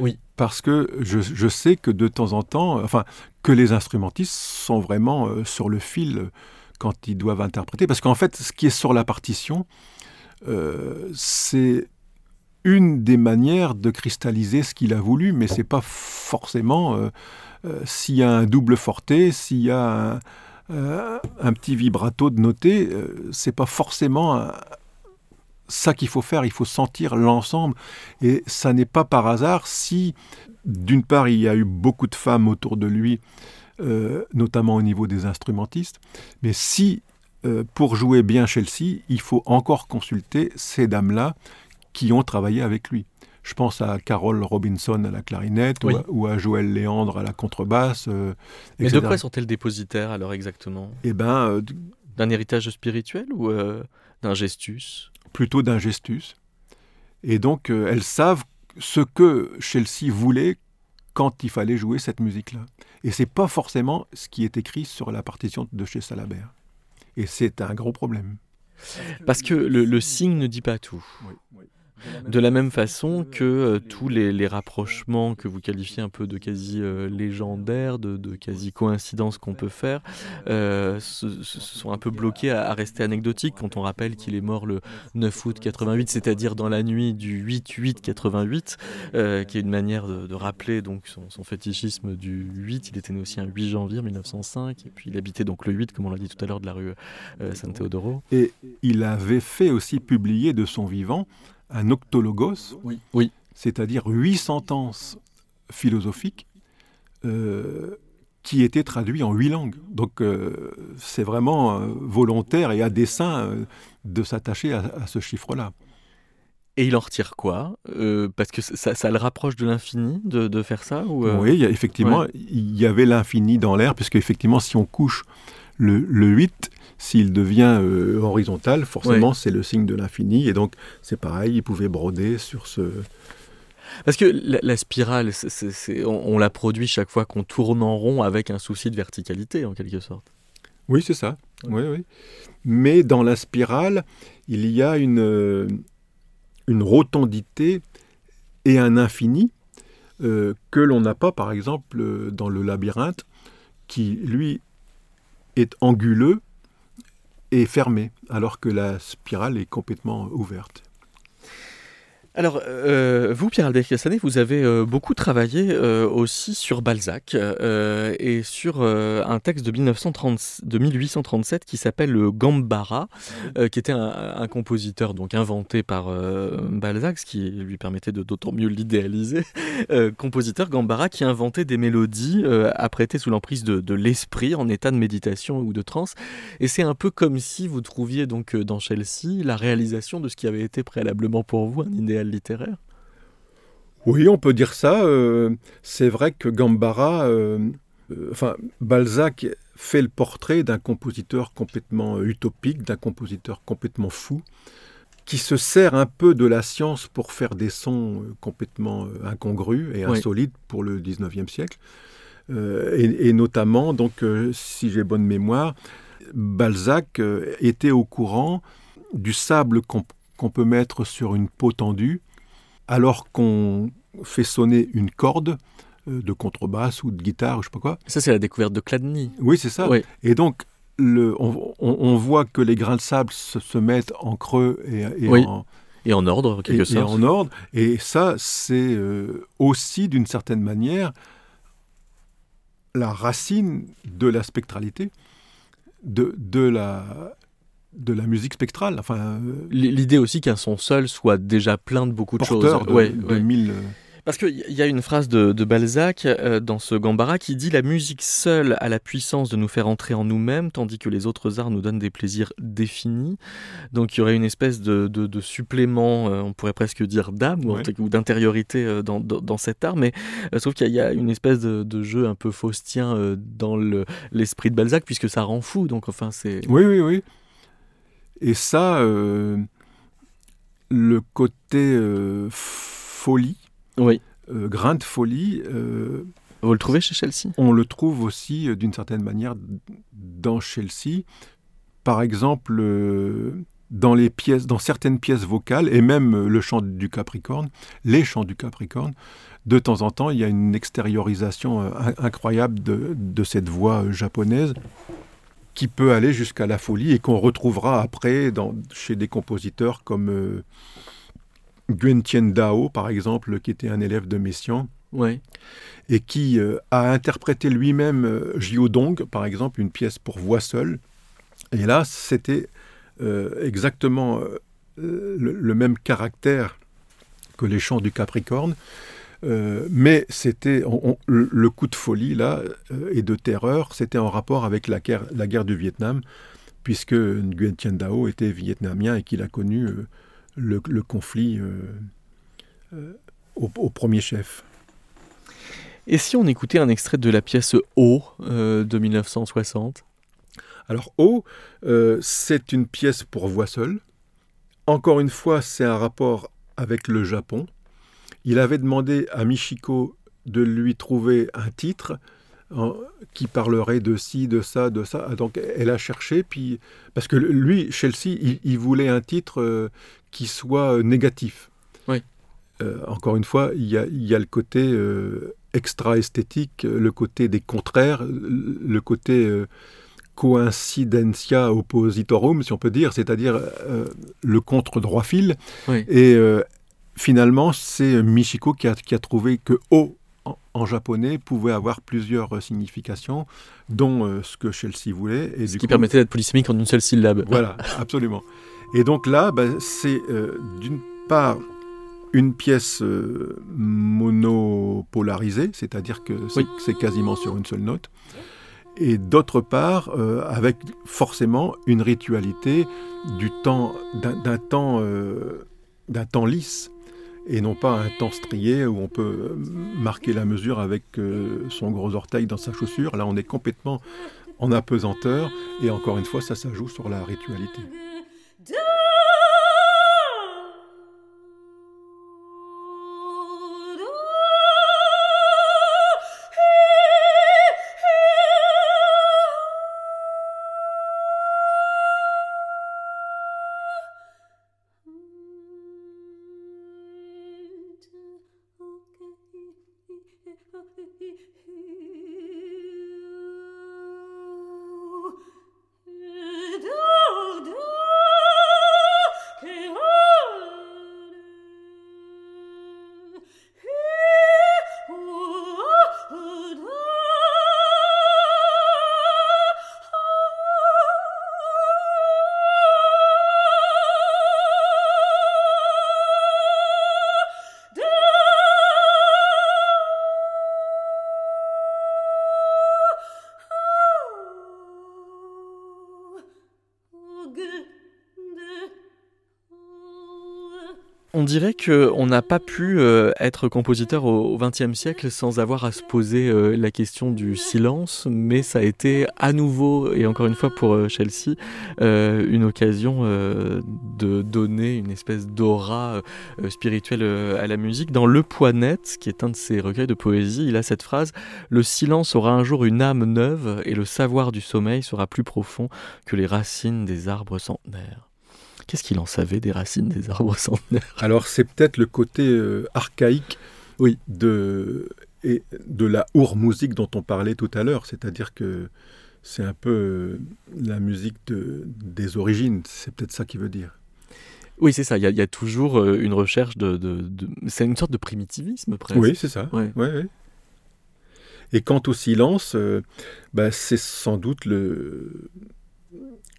Speaker 1: Oui.
Speaker 2: Parce que je, sais que de temps en temps, enfin, que les instrumentistes sont vraiment euh, sur le fil quand ils doivent interpréter. Parce qu'en fait, ce qui est sur la partition, euh, c'est une des manières de cristalliser ce qu'il a voulu, mais c'est pas forcément euh, s'il y a un double forté, s'il y a un, petit vibrato de noté, c'est pas forcément ça qu'il faut faire. Il faut sentir l'ensemble, et ça n'est pas par hasard si, d'une part, il y a eu beaucoup de femmes autour de lui, notamment au niveau des instrumentistes, mais si pour jouer bien Chelsea, il faut encore consulter ces dames-là qui ont travaillé avec lui. Je pense à Carole Robinson à la clarinette ou, à, Joël Léandre à la contrebasse.
Speaker 1: Euh, Mais de quoi sont-elles dépositaires alors exactement?
Speaker 2: Eh ben, euh,
Speaker 1: d'un héritage spirituel ou euh, d'un gestus?
Speaker 2: Plutôt d'un gestus. Et donc elles savent ce que Chelsea voulait quand il fallait jouer cette musique-là. Et c'est pas forcément ce qui est écrit sur la partition de chez Salabert. Et c'est un gros problème.
Speaker 1: Parce que le, signe ne dit pas tout.
Speaker 2: Oui, oui.
Speaker 1: De la même façon que euh, tous les, rapprochements que vous qualifiez un peu de quasi euh, légendaires, de, quasi coïncidences qu'on peut faire, euh, se, sont un peu bloqués à, rester anecdotiques quand on rappelle qu'il est mort le 9 août 88, c'est-à-dire dans la nuit du 8-8-88, qui est une manière de, rappeler donc son, fétichisme du 8. Il était né aussi un 8 janvier 1905, et puis il habitait donc le 8, comme on l'a dit tout à l'heure, de la rue San Teodoro.
Speaker 2: Et il avait fait aussi publier de son vivant un octologos,
Speaker 1: oui.
Speaker 2: c'est-à-dire huit sentences philosophiques euh, qui étaient traduites en huit langues. Donc euh, c'est vraiment euh, volontaire et à dessein de s'attacher à, ce chiffre-là.
Speaker 1: Et il en retire quoi Parce que ça, le rapproche de l'infini de, faire ça ou
Speaker 2: Oui, effectivement, il y avait l'infini dans l'air, puisque effectivement, si on couche le, le 8, s'il devient euh, horizontal, forcément, c'est le signe de l'infini. Et donc, c'est pareil, il pouvait broder sur ce.
Speaker 1: Parce que la, spirale, on, la produit chaque fois qu'on tourne en rond avec un souci de verticalité, en quelque sorte.
Speaker 2: Oui, c'est ça. Oui, oui. Mais dans la spirale, il y a une, euh, une rotondité et un infini euh, que l'on n'a pas, par exemple, dans le labyrinthe, qui, lui, est anguleux est fermée, alors que la spirale est complètement ouverte.
Speaker 1: Alors, euh, vous, Pierre-Albert Cassanet, vous avez euh, beaucoup travaillé euh, aussi sur Balzac et sur un texte de, 1930, de 1837 qui s'appelle le Gambara, qui était un, compositeur donc inventé par Balzac, ce qui lui permettait de d'autant mieux l'idéaliser. compositeur Gambara qui inventait des mélodies apprêtées sous l'emprise de, de l'esprit en état de méditation ou de transe. Et c'est un peu comme si vous trouviez donc dans Chelsea la réalisation de ce qui avait été préalablement pour vous un idéal littéraire?
Speaker 2: Oui, on peut dire ça. Euh, c'est vrai que Gambara, euh, euh, enfin, Balzac fait le portrait d'un compositeur complètement utopique, d'un compositeur complètement fou, qui se sert un peu de la science pour faire des sons complètement incongrus et insolites pour le 19e siècle. et, notamment, donc, si j'ai bonne mémoire, Balzac était au courant du sable qu'on qu'on peut mettre sur une peau tendue alors qu'on fait sonner une corde euh, de contrebasse ou de guitare, je sais pas quoi.
Speaker 1: Ça, c'est la découverte de Cladni.
Speaker 2: Oui, c'est ça. Et donc, le, on, voit que les grains de sable se, mettent en creux et, en,
Speaker 1: et en ordre, quelque
Speaker 2: et, en ordre. Et ça, c'est euh, aussi, d'une certaine manière, la racine de la spectralité, de, de la, de la musique spectrale. Enfin, euh,
Speaker 1: L'idée aussi qu'un son seul soit déjà plein de beaucoup de choses.
Speaker 2: De, ouais, de Mille, euh,
Speaker 1: Parce qu'il y a une phrase de, Balzac euh, dans ce Gambara qui dit La musique seule a la puissance de nous faire entrer en nous-mêmes, tandis que les autres arts nous donnent des plaisirs définis. Donc il y aurait une espèce de, supplément, on pourrait presque dire d'âme ou, d'intériorité dans, cet art, mais sauf qu'il y, a une espèce de, jeu un peu faustien dans l'esprit de Balzac, puisque ça rend fou. Donc enfin, c'est.
Speaker 2: Oui, oui, oui. Et ça, euh, le côté euh, folie,
Speaker 1: oui.
Speaker 2: Euh, grain de folie.
Speaker 1: Vous le trouvez chez Chelsea?
Speaker 2: On le trouve aussi, d'une certaine manière, dans Chelsea. Par exemple, dans les pièces, dans certaines pièces vocales, et même le chant du Capricorne, les chants du Capricorne, de temps en temps, il y a une extériorisation incroyable de cette voix japonaise qui peut aller jusqu'à la folie et qu'on retrouvera après dans, chez des compositeurs comme euh, Tien Dao, par exemple, qui était un élève de Messiaen.
Speaker 1: Ouais.
Speaker 2: Et qui euh, a interprété lui-même euh, Jiodong, par exemple, une pièce pour voix seule. Et là, c'était euh, exactement le, même caractère que les chants du Capricorne. Euh, mais c'était le coup de folie là euh, et de terreur, c'était en rapport avec la guerre, la guerre du Vietnam, puisque Nguyen Thien Dao était vietnamien et qu'il a connu euh, le, conflit au, premier chef.
Speaker 1: Et si on écoutait un extrait de la pièce O de 1960
Speaker 2: Alors O, c'est une pièce pour voix seule. Encore une fois, c'est un rapport avec le Japon. Il avait demandé à Michiko de lui trouver un titre qui parlerait de ci, de ça, de ça. Donc elle a cherché, puis parce que lui, Chelsea, il, voulait un titre euh, qui soit négatif.
Speaker 1: Oui.
Speaker 2: encore une fois, il y a, y a, le côté extra-esthétique, le côté des contraires, le côté coincidentia oppositorum, si on peut dire, c'est-à-dire le contre-droit fil. Et finalement, c'est Michiko qui a, qui a, trouvé que O en, japonais pouvait avoir plusieurs significations, dont ce que Chelsea voulait.
Speaker 1: Et ce qui permettait d'être polysémique en une seule syllabe.
Speaker 2: Voilà, absolument. Et donc là, bah, c'est d'une part une pièce monopolarisée, c'est-à-dire que c'est quasiment sur une seule note et d'autre part euh, avec forcément une ritualité du temps d'un temps euh, d'un temps lisse et non pas un temps strié où on peut marquer la mesure avec euh, son gros orteil dans sa chaussure. Là, on est complètement en apesanteur et encore une fois, ça, joue sur la ritualité.
Speaker 1: Dirait qu'on n'a pas pu euh, être compositeur au XXe siècle sans avoir à se poser euh, la question du silence, mais ça a été à nouveau, et encore une fois pour euh, Chelsea, une occasion de donner une espèce d'aura spirituelle à la musique. Dans Le Poinet, qui est un de ses recueils de poésie, il a cette phrase Le silence aura un jour une âme neuve, et le savoir du sommeil sera plus profond que les racines des arbres centenaires. Qu'est-ce qu'il en savait des racines des arbres centenaires
Speaker 2: Alors c'est peut-être le côté euh, archaïque oui. de, et de la musique dont on parlait tout à l'heure, c'est-à-dire que c'est un peu euh, la musique de, des origines, c'est peut-être ça qui veut dire.
Speaker 1: Oui, c'est ça. Il y, a toujours euh, une recherche de. C'est une sorte de primitivisme presque.
Speaker 2: Oui, c'est ça. Ouais. Ouais, Et quant au silence, bah, c'est sans doute le,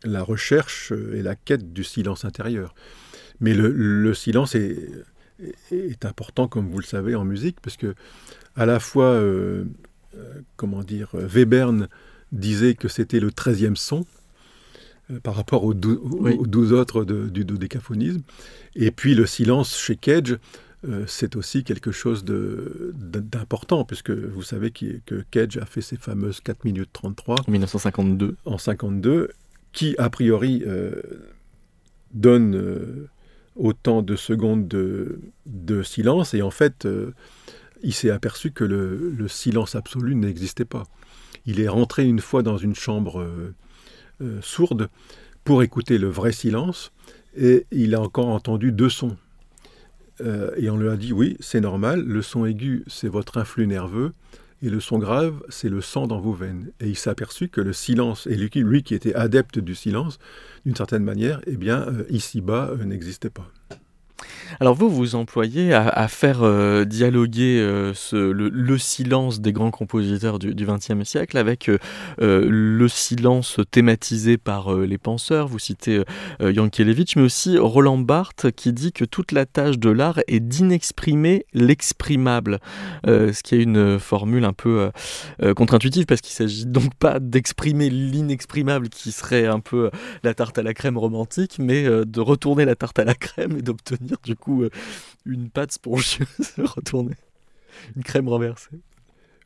Speaker 2: la recherche et la quête du silence intérieur. Mais le, silence est, est, important, comme vous le savez, en musique, parce que à la fois, euh, euh, comment dire, Webern disait que c'était le treizième son, euh, par rapport aux, douze autres du dodécaphonisme. Et puis le silence chez Cage, c'est aussi quelque chose d'important, puisque vous savez que, que Cage a fait ses fameuses 4 minutes 33.
Speaker 1: En 1952.
Speaker 2: En 52, qui, a priori, euh, donne euh, autant de secondes de, silence, et en fait, euh, il s'est aperçu que le, silence absolu n'existait pas. Il est rentré une fois dans une chambre sourde pour écouter le vrai silence, et il a encore entendu deux sons. et on lui a dit, oui, c'est normal, le son aigu, c'est votre influx nerveux, et le son grave, c'est le sang dans vos veines. Et il s'est aperçu que le silence, et lui, lui qui était adepte du silence, d'une certaine manière, eh bien, euh, ici-bas, euh, n'existait pas.
Speaker 1: Alors vous, vous employez à, faire euh, dialoguer euh, le, silence des grands compositeurs du XXe siècle avec euh, le silence thématisé par les penseurs. Vous citez Yankelevitch, mais aussi Roland Barthes qui dit que toute la tâche de l'art est d'inexprimer l'exprimable, ce qui est une formule un peu contre-intuitive parce qu'il s'agit donc pas d'exprimer l'inexprimable qui serait un peu la tarte à la crème romantique, mais de retourner la tarte à la crème et d'obtenir du coup euh, une pâte spongieuse retournée, une crème renversée.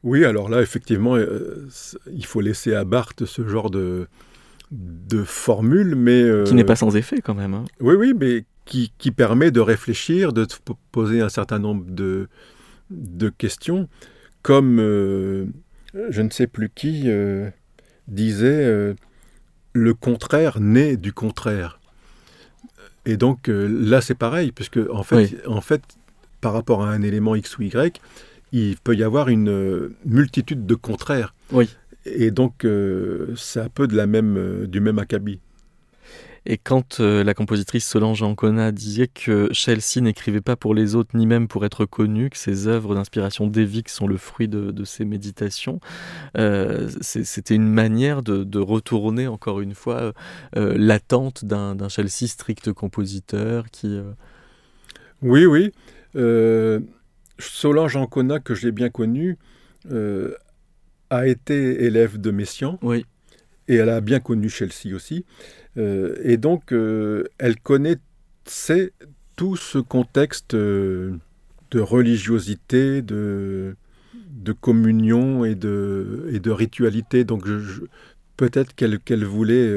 Speaker 2: Oui, alors là, effectivement, euh, il faut laisser à Barthes ce genre de, de formule, mais...
Speaker 1: Euh, qui n'est pas sans effet quand même. Hein.
Speaker 2: Oui, oui, mais qui, qui, permet de réfléchir, de poser un certain nombre de, de questions, comme je ne sais plus qui disait le contraire naît du contraire. Et donc là, c'est pareil, puisque en fait, en fait, par rapport à un élément X ou Y, il peut y avoir une multitude de contraires.
Speaker 1: Oui.
Speaker 2: Et donc, c'est un peu de la même, du même acabit.
Speaker 1: Et quand euh, la compositrice Solange Ancona disait que Chelsea n'écrivait pas pour les autres, ni même pour être connu, que ses œuvres d'inspiration dévique sont le fruit de, ses méditations, euh, c'était une manière de, retourner encore une fois euh, l'attente d'un Chelsea strict compositeur qui...
Speaker 2: Oui, oui. Solange Ancona, que j'ai bien connu, a été élève de Messiaen.
Speaker 1: Oui.
Speaker 2: Et elle a bien connu Chelsea aussi. Euh, et donc, euh, elle connaissait tout ce contexte euh, de religiosité, de, de communion et de, et de ritualité. Donc, peut-être qu'elle voulait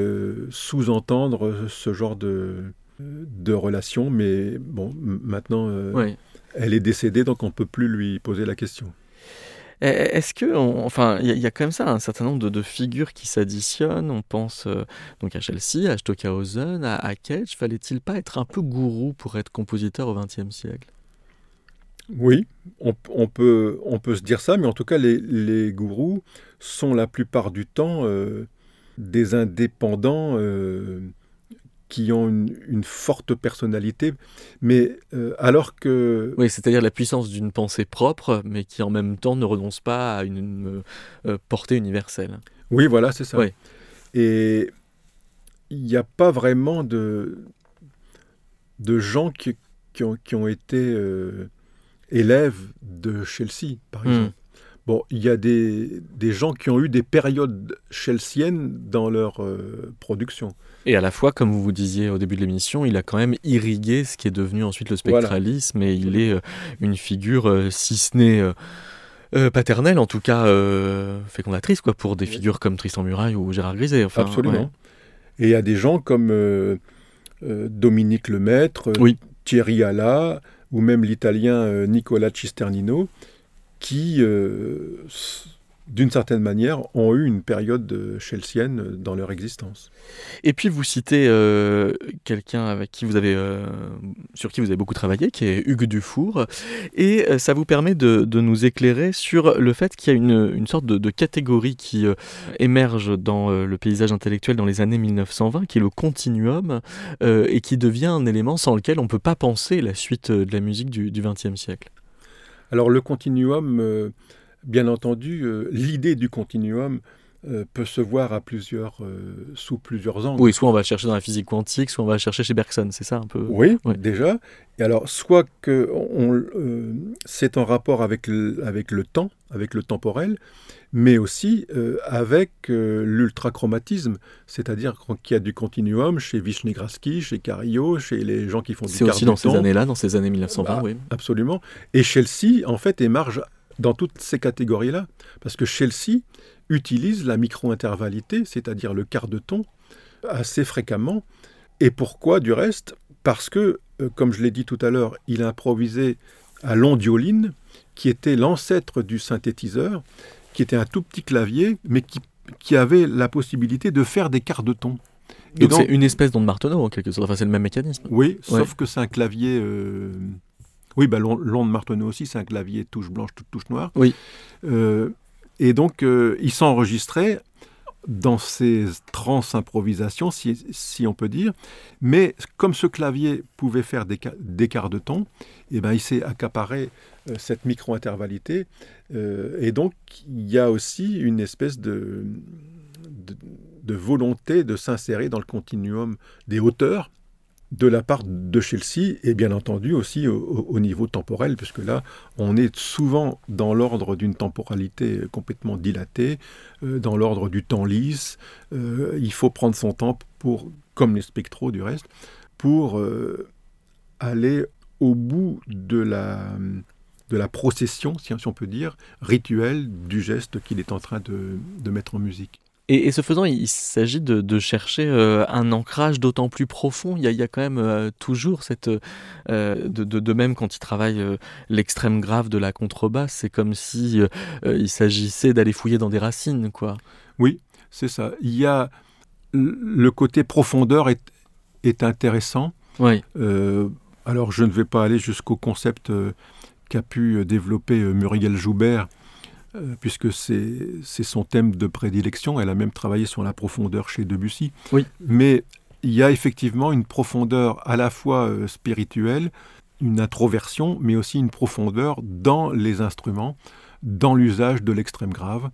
Speaker 2: sous-entendre ce genre de, de relation, mais bon, maintenant, elle est décédée, donc on ne peut plus lui poser la question.
Speaker 1: Est-ce que, enfin, il y, a quand même ça, un certain nombre de, figures qui s'additionnent. On pense euh, donc à Chelsea, à Stockhausen, à, à Cage. Fallait-il pas être un peu gourou pour être compositeur au XXe siècle?
Speaker 2: Oui, on, peut, on peut se dire ça, mais en tout cas, les, gourous sont la plupart du temps euh, des indépendants. Euh, qui ont une, forte personnalité, mais euh, alors que...
Speaker 1: Oui, c'est-à-dire la puissance d'une pensée propre, mais qui en même temps ne renonce pas à une, euh, portée universelle.
Speaker 2: Oui, voilà, c'est ça. Et il n'y a pas vraiment de, de gens qui, qui, ont, qui ont, été euh, élèves de Chelsea, par hmm. exemple. Bon, il y a des, des, gens qui ont eu des périodes chelseaennes dans leur production.
Speaker 1: Et à la fois, comme vous vous disiez au début de l'émission, il a quand même irrigué ce qui est devenu ensuite le spectralisme et il est euh, une figure, euh, si ce n'est euh, paternelle, en tout cas fécondatrice, quoi, pour des figures comme Tristan Muraille ou Gérard Griset.
Speaker 2: Enfin, Absolument. Et il y a des gens comme Dominique Lemaître, Thierry Alla ou même l'italien Nicola Cisternino qui d'une certaine manière, ont eu une période chelsienne dans leur existence.
Speaker 1: Et puis vous citez euh, quelqu'un avec qui vous avez, euh, sur qui vous avez beaucoup travaillé, qui est Hugues Dufour, et euh, ça vous permet de, nous éclairer sur le fait qu'il y a une, sorte de, catégorie qui émerge dans le paysage intellectuel dans les années 1920, qui est le continuum, et qui devient un élément sans lequel on ne peut pas penser la suite de la musique du XXe siècle.
Speaker 2: Alors le continuum Bien entendu, euh, l'idée du continuum euh, peut se voir à plusieurs, euh, sous plusieurs angles.
Speaker 1: Oui, soit on va chercher dans la physique quantique, soit on va chercher chez Bergson, c'est ça un peu?
Speaker 2: Oui, déjà. Et alors, soit que c'est en rapport avec le, avec le temps, avec le temporel, mais aussi avec l'ultrachromatisme, c'est-à-dire qu'il y a du continuum chez Vishnegraski, chez Carillo, chez les gens qui font du
Speaker 1: C'est aussi dans ces années-là, dans ces années 1920,
Speaker 2: bah,
Speaker 1: oui.
Speaker 2: Absolument. Et Chelsea, en fait, émarge dans toutes ces catégories-là, parce que Chelsea utilise la micro-intervalité, c'est-à-dire le quart de ton, assez fréquemment. Et pourquoi du reste? Parce que, euh, comme je l'ai dit tout à l'heure, il a improvisé à l'ondioline, qui était l'ancêtre du synthétiseur, qui était un tout petit clavier, mais qui, qui avait la possibilité de faire des quarts de ton.
Speaker 1: Donc c'est une espèce d'onde Marteneau en quelque sorte, enfin c'est le même mécanisme.
Speaker 2: Oui, sauf que c'est un clavier euh, oui, bah, l'onde Marteneau aussi, c'est un clavier touche blanche, touche noire.
Speaker 1: Oui.
Speaker 2: Euh, et donc, euh, il s'enregistrait dans ces trans-improvisations, si, on peut dire. Mais comme ce clavier pouvait faire des, des quarts de ton, eh ben, il s'est accaparé euh, cette micro-intervalité. et donc, il y a aussi une espèce de, de volonté de s'insérer dans le continuum des hauteurs de la part de Chelsea et bien entendu aussi au, niveau temporel, puisque là, on est souvent dans l'ordre d'une temporalité complètement dilatée, euh, dans l'ordre du temps lisse. Euh, il faut prendre son temps pour, comme les spectros du reste, pour euh, aller au bout de la, de la procession, si on peut dire, rituelle du geste qu'il est en train de mettre en musique.
Speaker 1: Et, ce faisant, il, s'agit de, chercher euh, un ancrage d'autant plus profond. Il y a, quand même euh, toujours cette... Euh, de, même quand il travaille l'extrême grave de la contrebasse, c'est comme si il s'agissait d'aller fouiller dans des racines, quoi.
Speaker 2: Oui, c'est ça. Il y a... Le côté profondeur est, est intéressant
Speaker 1: Oui.
Speaker 2: alors je ne vais pas aller jusqu'au concept qu'a pu développer Muriel Joubert, puisque c'est son thème de prédilection. Elle a même travaillé sur la profondeur chez Debussy.
Speaker 1: Oui.
Speaker 2: Mais il y a effectivement une profondeur à la fois spirituelle, une introversion, mais aussi une profondeur dans les instruments, dans l'usage de l'extrême grave,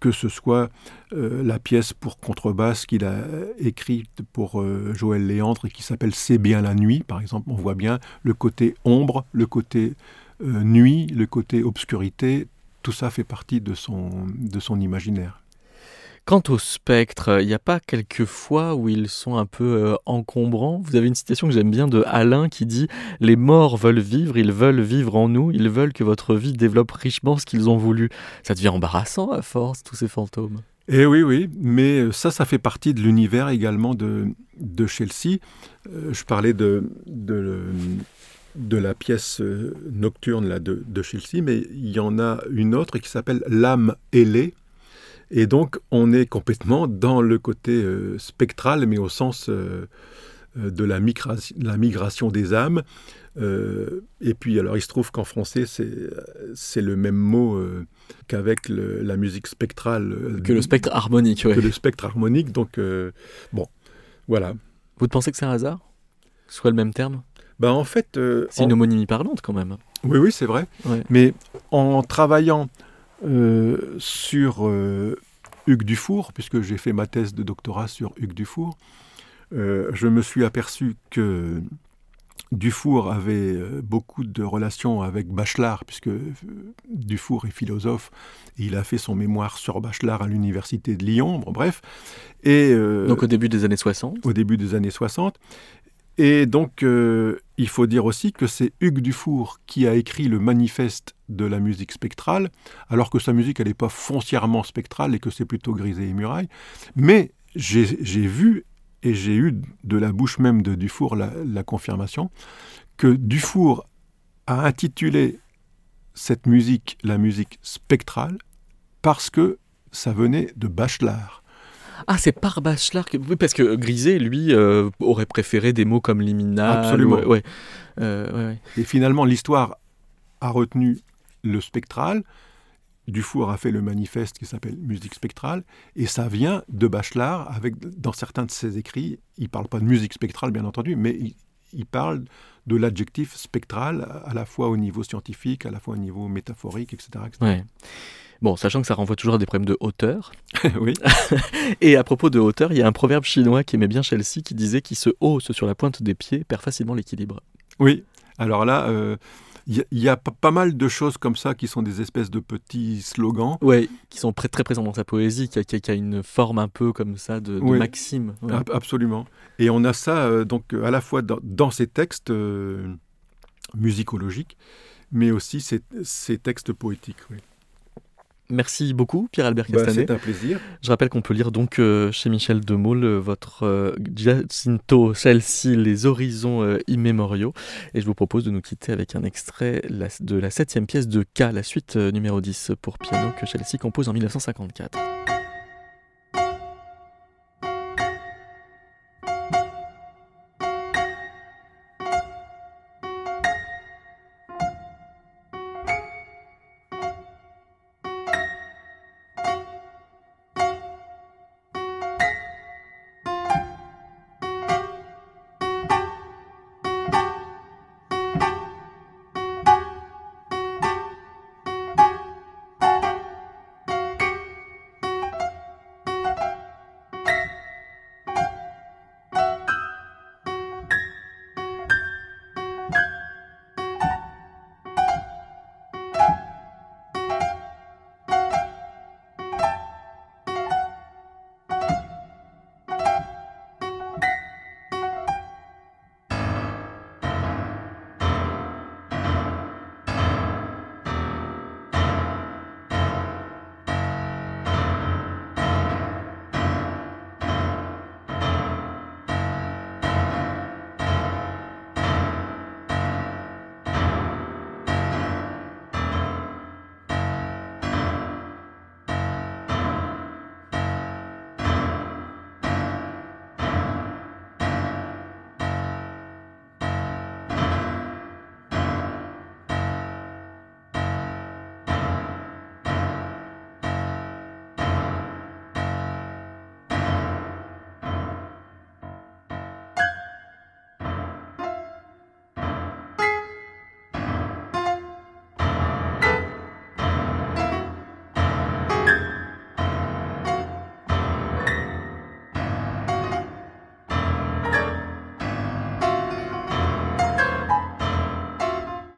Speaker 2: que ce soit euh, la pièce pour contrebasse qu'il a écrite pour euh, Joël Léandre et qui s'appelle C'est bien la nuit, par exemple, on voit bien le côté ombre, le côté euh, nuit, le côté obscurité, tout ça fait partie de son, de son imaginaire.
Speaker 1: Quant au spectre, il n'y a pas quelques fois où ils sont un peu euh, encombrants? Vous avez une citation que j'aime bien de Alain qui dit Les morts veulent vivre, ils veulent vivre en nous, ils veulent que votre vie développe richement ce qu'ils ont voulu. Ça devient embarrassant à force, tous ces fantômes.
Speaker 2: Eh oui, oui, mais ça, ça fait partie de l'univers également de, de Chelsea. Euh, je parlais de, de, de, la pièce euh, nocturne là, de, de Chelsea, mais il y en a une autre qui s'appelle L'âme ailée et donc, on est complètement dans le côté euh, spectral, mais au sens euh, de la, la, migration des âmes. et puis, alors, il se trouve qu'en français, c'est le même mot qu'avec la musique spectrale.
Speaker 1: Que le spectre harmonique, oui.
Speaker 2: Que le spectre harmonique. Donc, bon, voilà.
Speaker 1: Vous pensez que c'est un hasard? Soit le même terme?
Speaker 2: Ben, en fait.
Speaker 1: c'est une homonymie parlante quand même.
Speaker 2: Oui, oui, c'est vrai. Mais en travaillant euh, sur euh, Hugues Dufour, puisque j'ai fait ma thèse de doctorat sur Hugues Dufour, euh, je me suis aperçu que Dufour avait beaucoup de relations avec Bachelard, puisque Dufour est philosophe, et il a fait son mémoire sur Bachelard à l'université de Lyon, bref. Et,
Speaker 1: Donc au début des années 60
Speaker 2: Au début des années 60. Et donc, euh, il faut dire aussi que c'est Hugues Dufour qui a écrit le manifeste de la musique spectrale, alors que sa musique, elle n'est pas foncièrement spectrale et que c'est plutôt grisé et muraille. Mais j'ai vu, et j'ai eu de la bouche même de Dufour la, la confirmation, que Dufour a intitulé cette musique la musique spectrale parce que ça venait de Bachelard.
Speaker 1: Ah, c'est par Bachelard que... Oui, parce que Griset, lui, euh, aurait préféré des mots comme liminal.
Speaker 2: Absolument.
Speaker 1: Euh,
Speaker 2: Et finalement, l'histoire a retenu le spectral. Dufour a fait le manifeste qui s'appelle Musique spectrale, et ça vient de Bachelard, avec, dans certains de ses écrits, il ne parle pas de musique spectrale, bien entendu, mais il, parle de l'adjectif spectral, à la fois au niveau scientifique, à la fois au niveau métaphorique, etc. etc.
Speaker 1: Bon, sachant que ça renvoie toujours à des problèmes de hauteur.
Speaker 2: oui.
Speaker 1: Et à propos de hauteur, il y a un proverbe chinois qui aimait bien Chelsea qui disait qui se hausse sur la pointe des pieds perd facilement l'équilibre.
Speaker 2: Oui. Alors là, il euh, y, a pas mal de choses comme ça qui sont des espèces de petits slogans.
Speaker 1: Oui, qui sont très, très présents dans sa poésie, qui a, qui a, une forme un peu comme ça de, maxime.
Speaker 2: Absolument. Et on a ça euh, donc à la fois dans, ces textes euh, musicologiques, mais aussi ces, ces textes poétiques. Oui.
Speaker 1: Merci beaucoup, Pierre-Albert bah, Castanet.
Speaker 2: c'est un plaisir.
Speaker 1: Je rappelle qu'on peut lire donc euh, chez Michel Demoule euh, votre euh, Giacinto Chelsea, Les horizons immémoriaux. Et je vous propose de nous quitter avec un extrait de la septième pièce de K, la suite numéro 10 pour piano que Chelsea compose en 1954.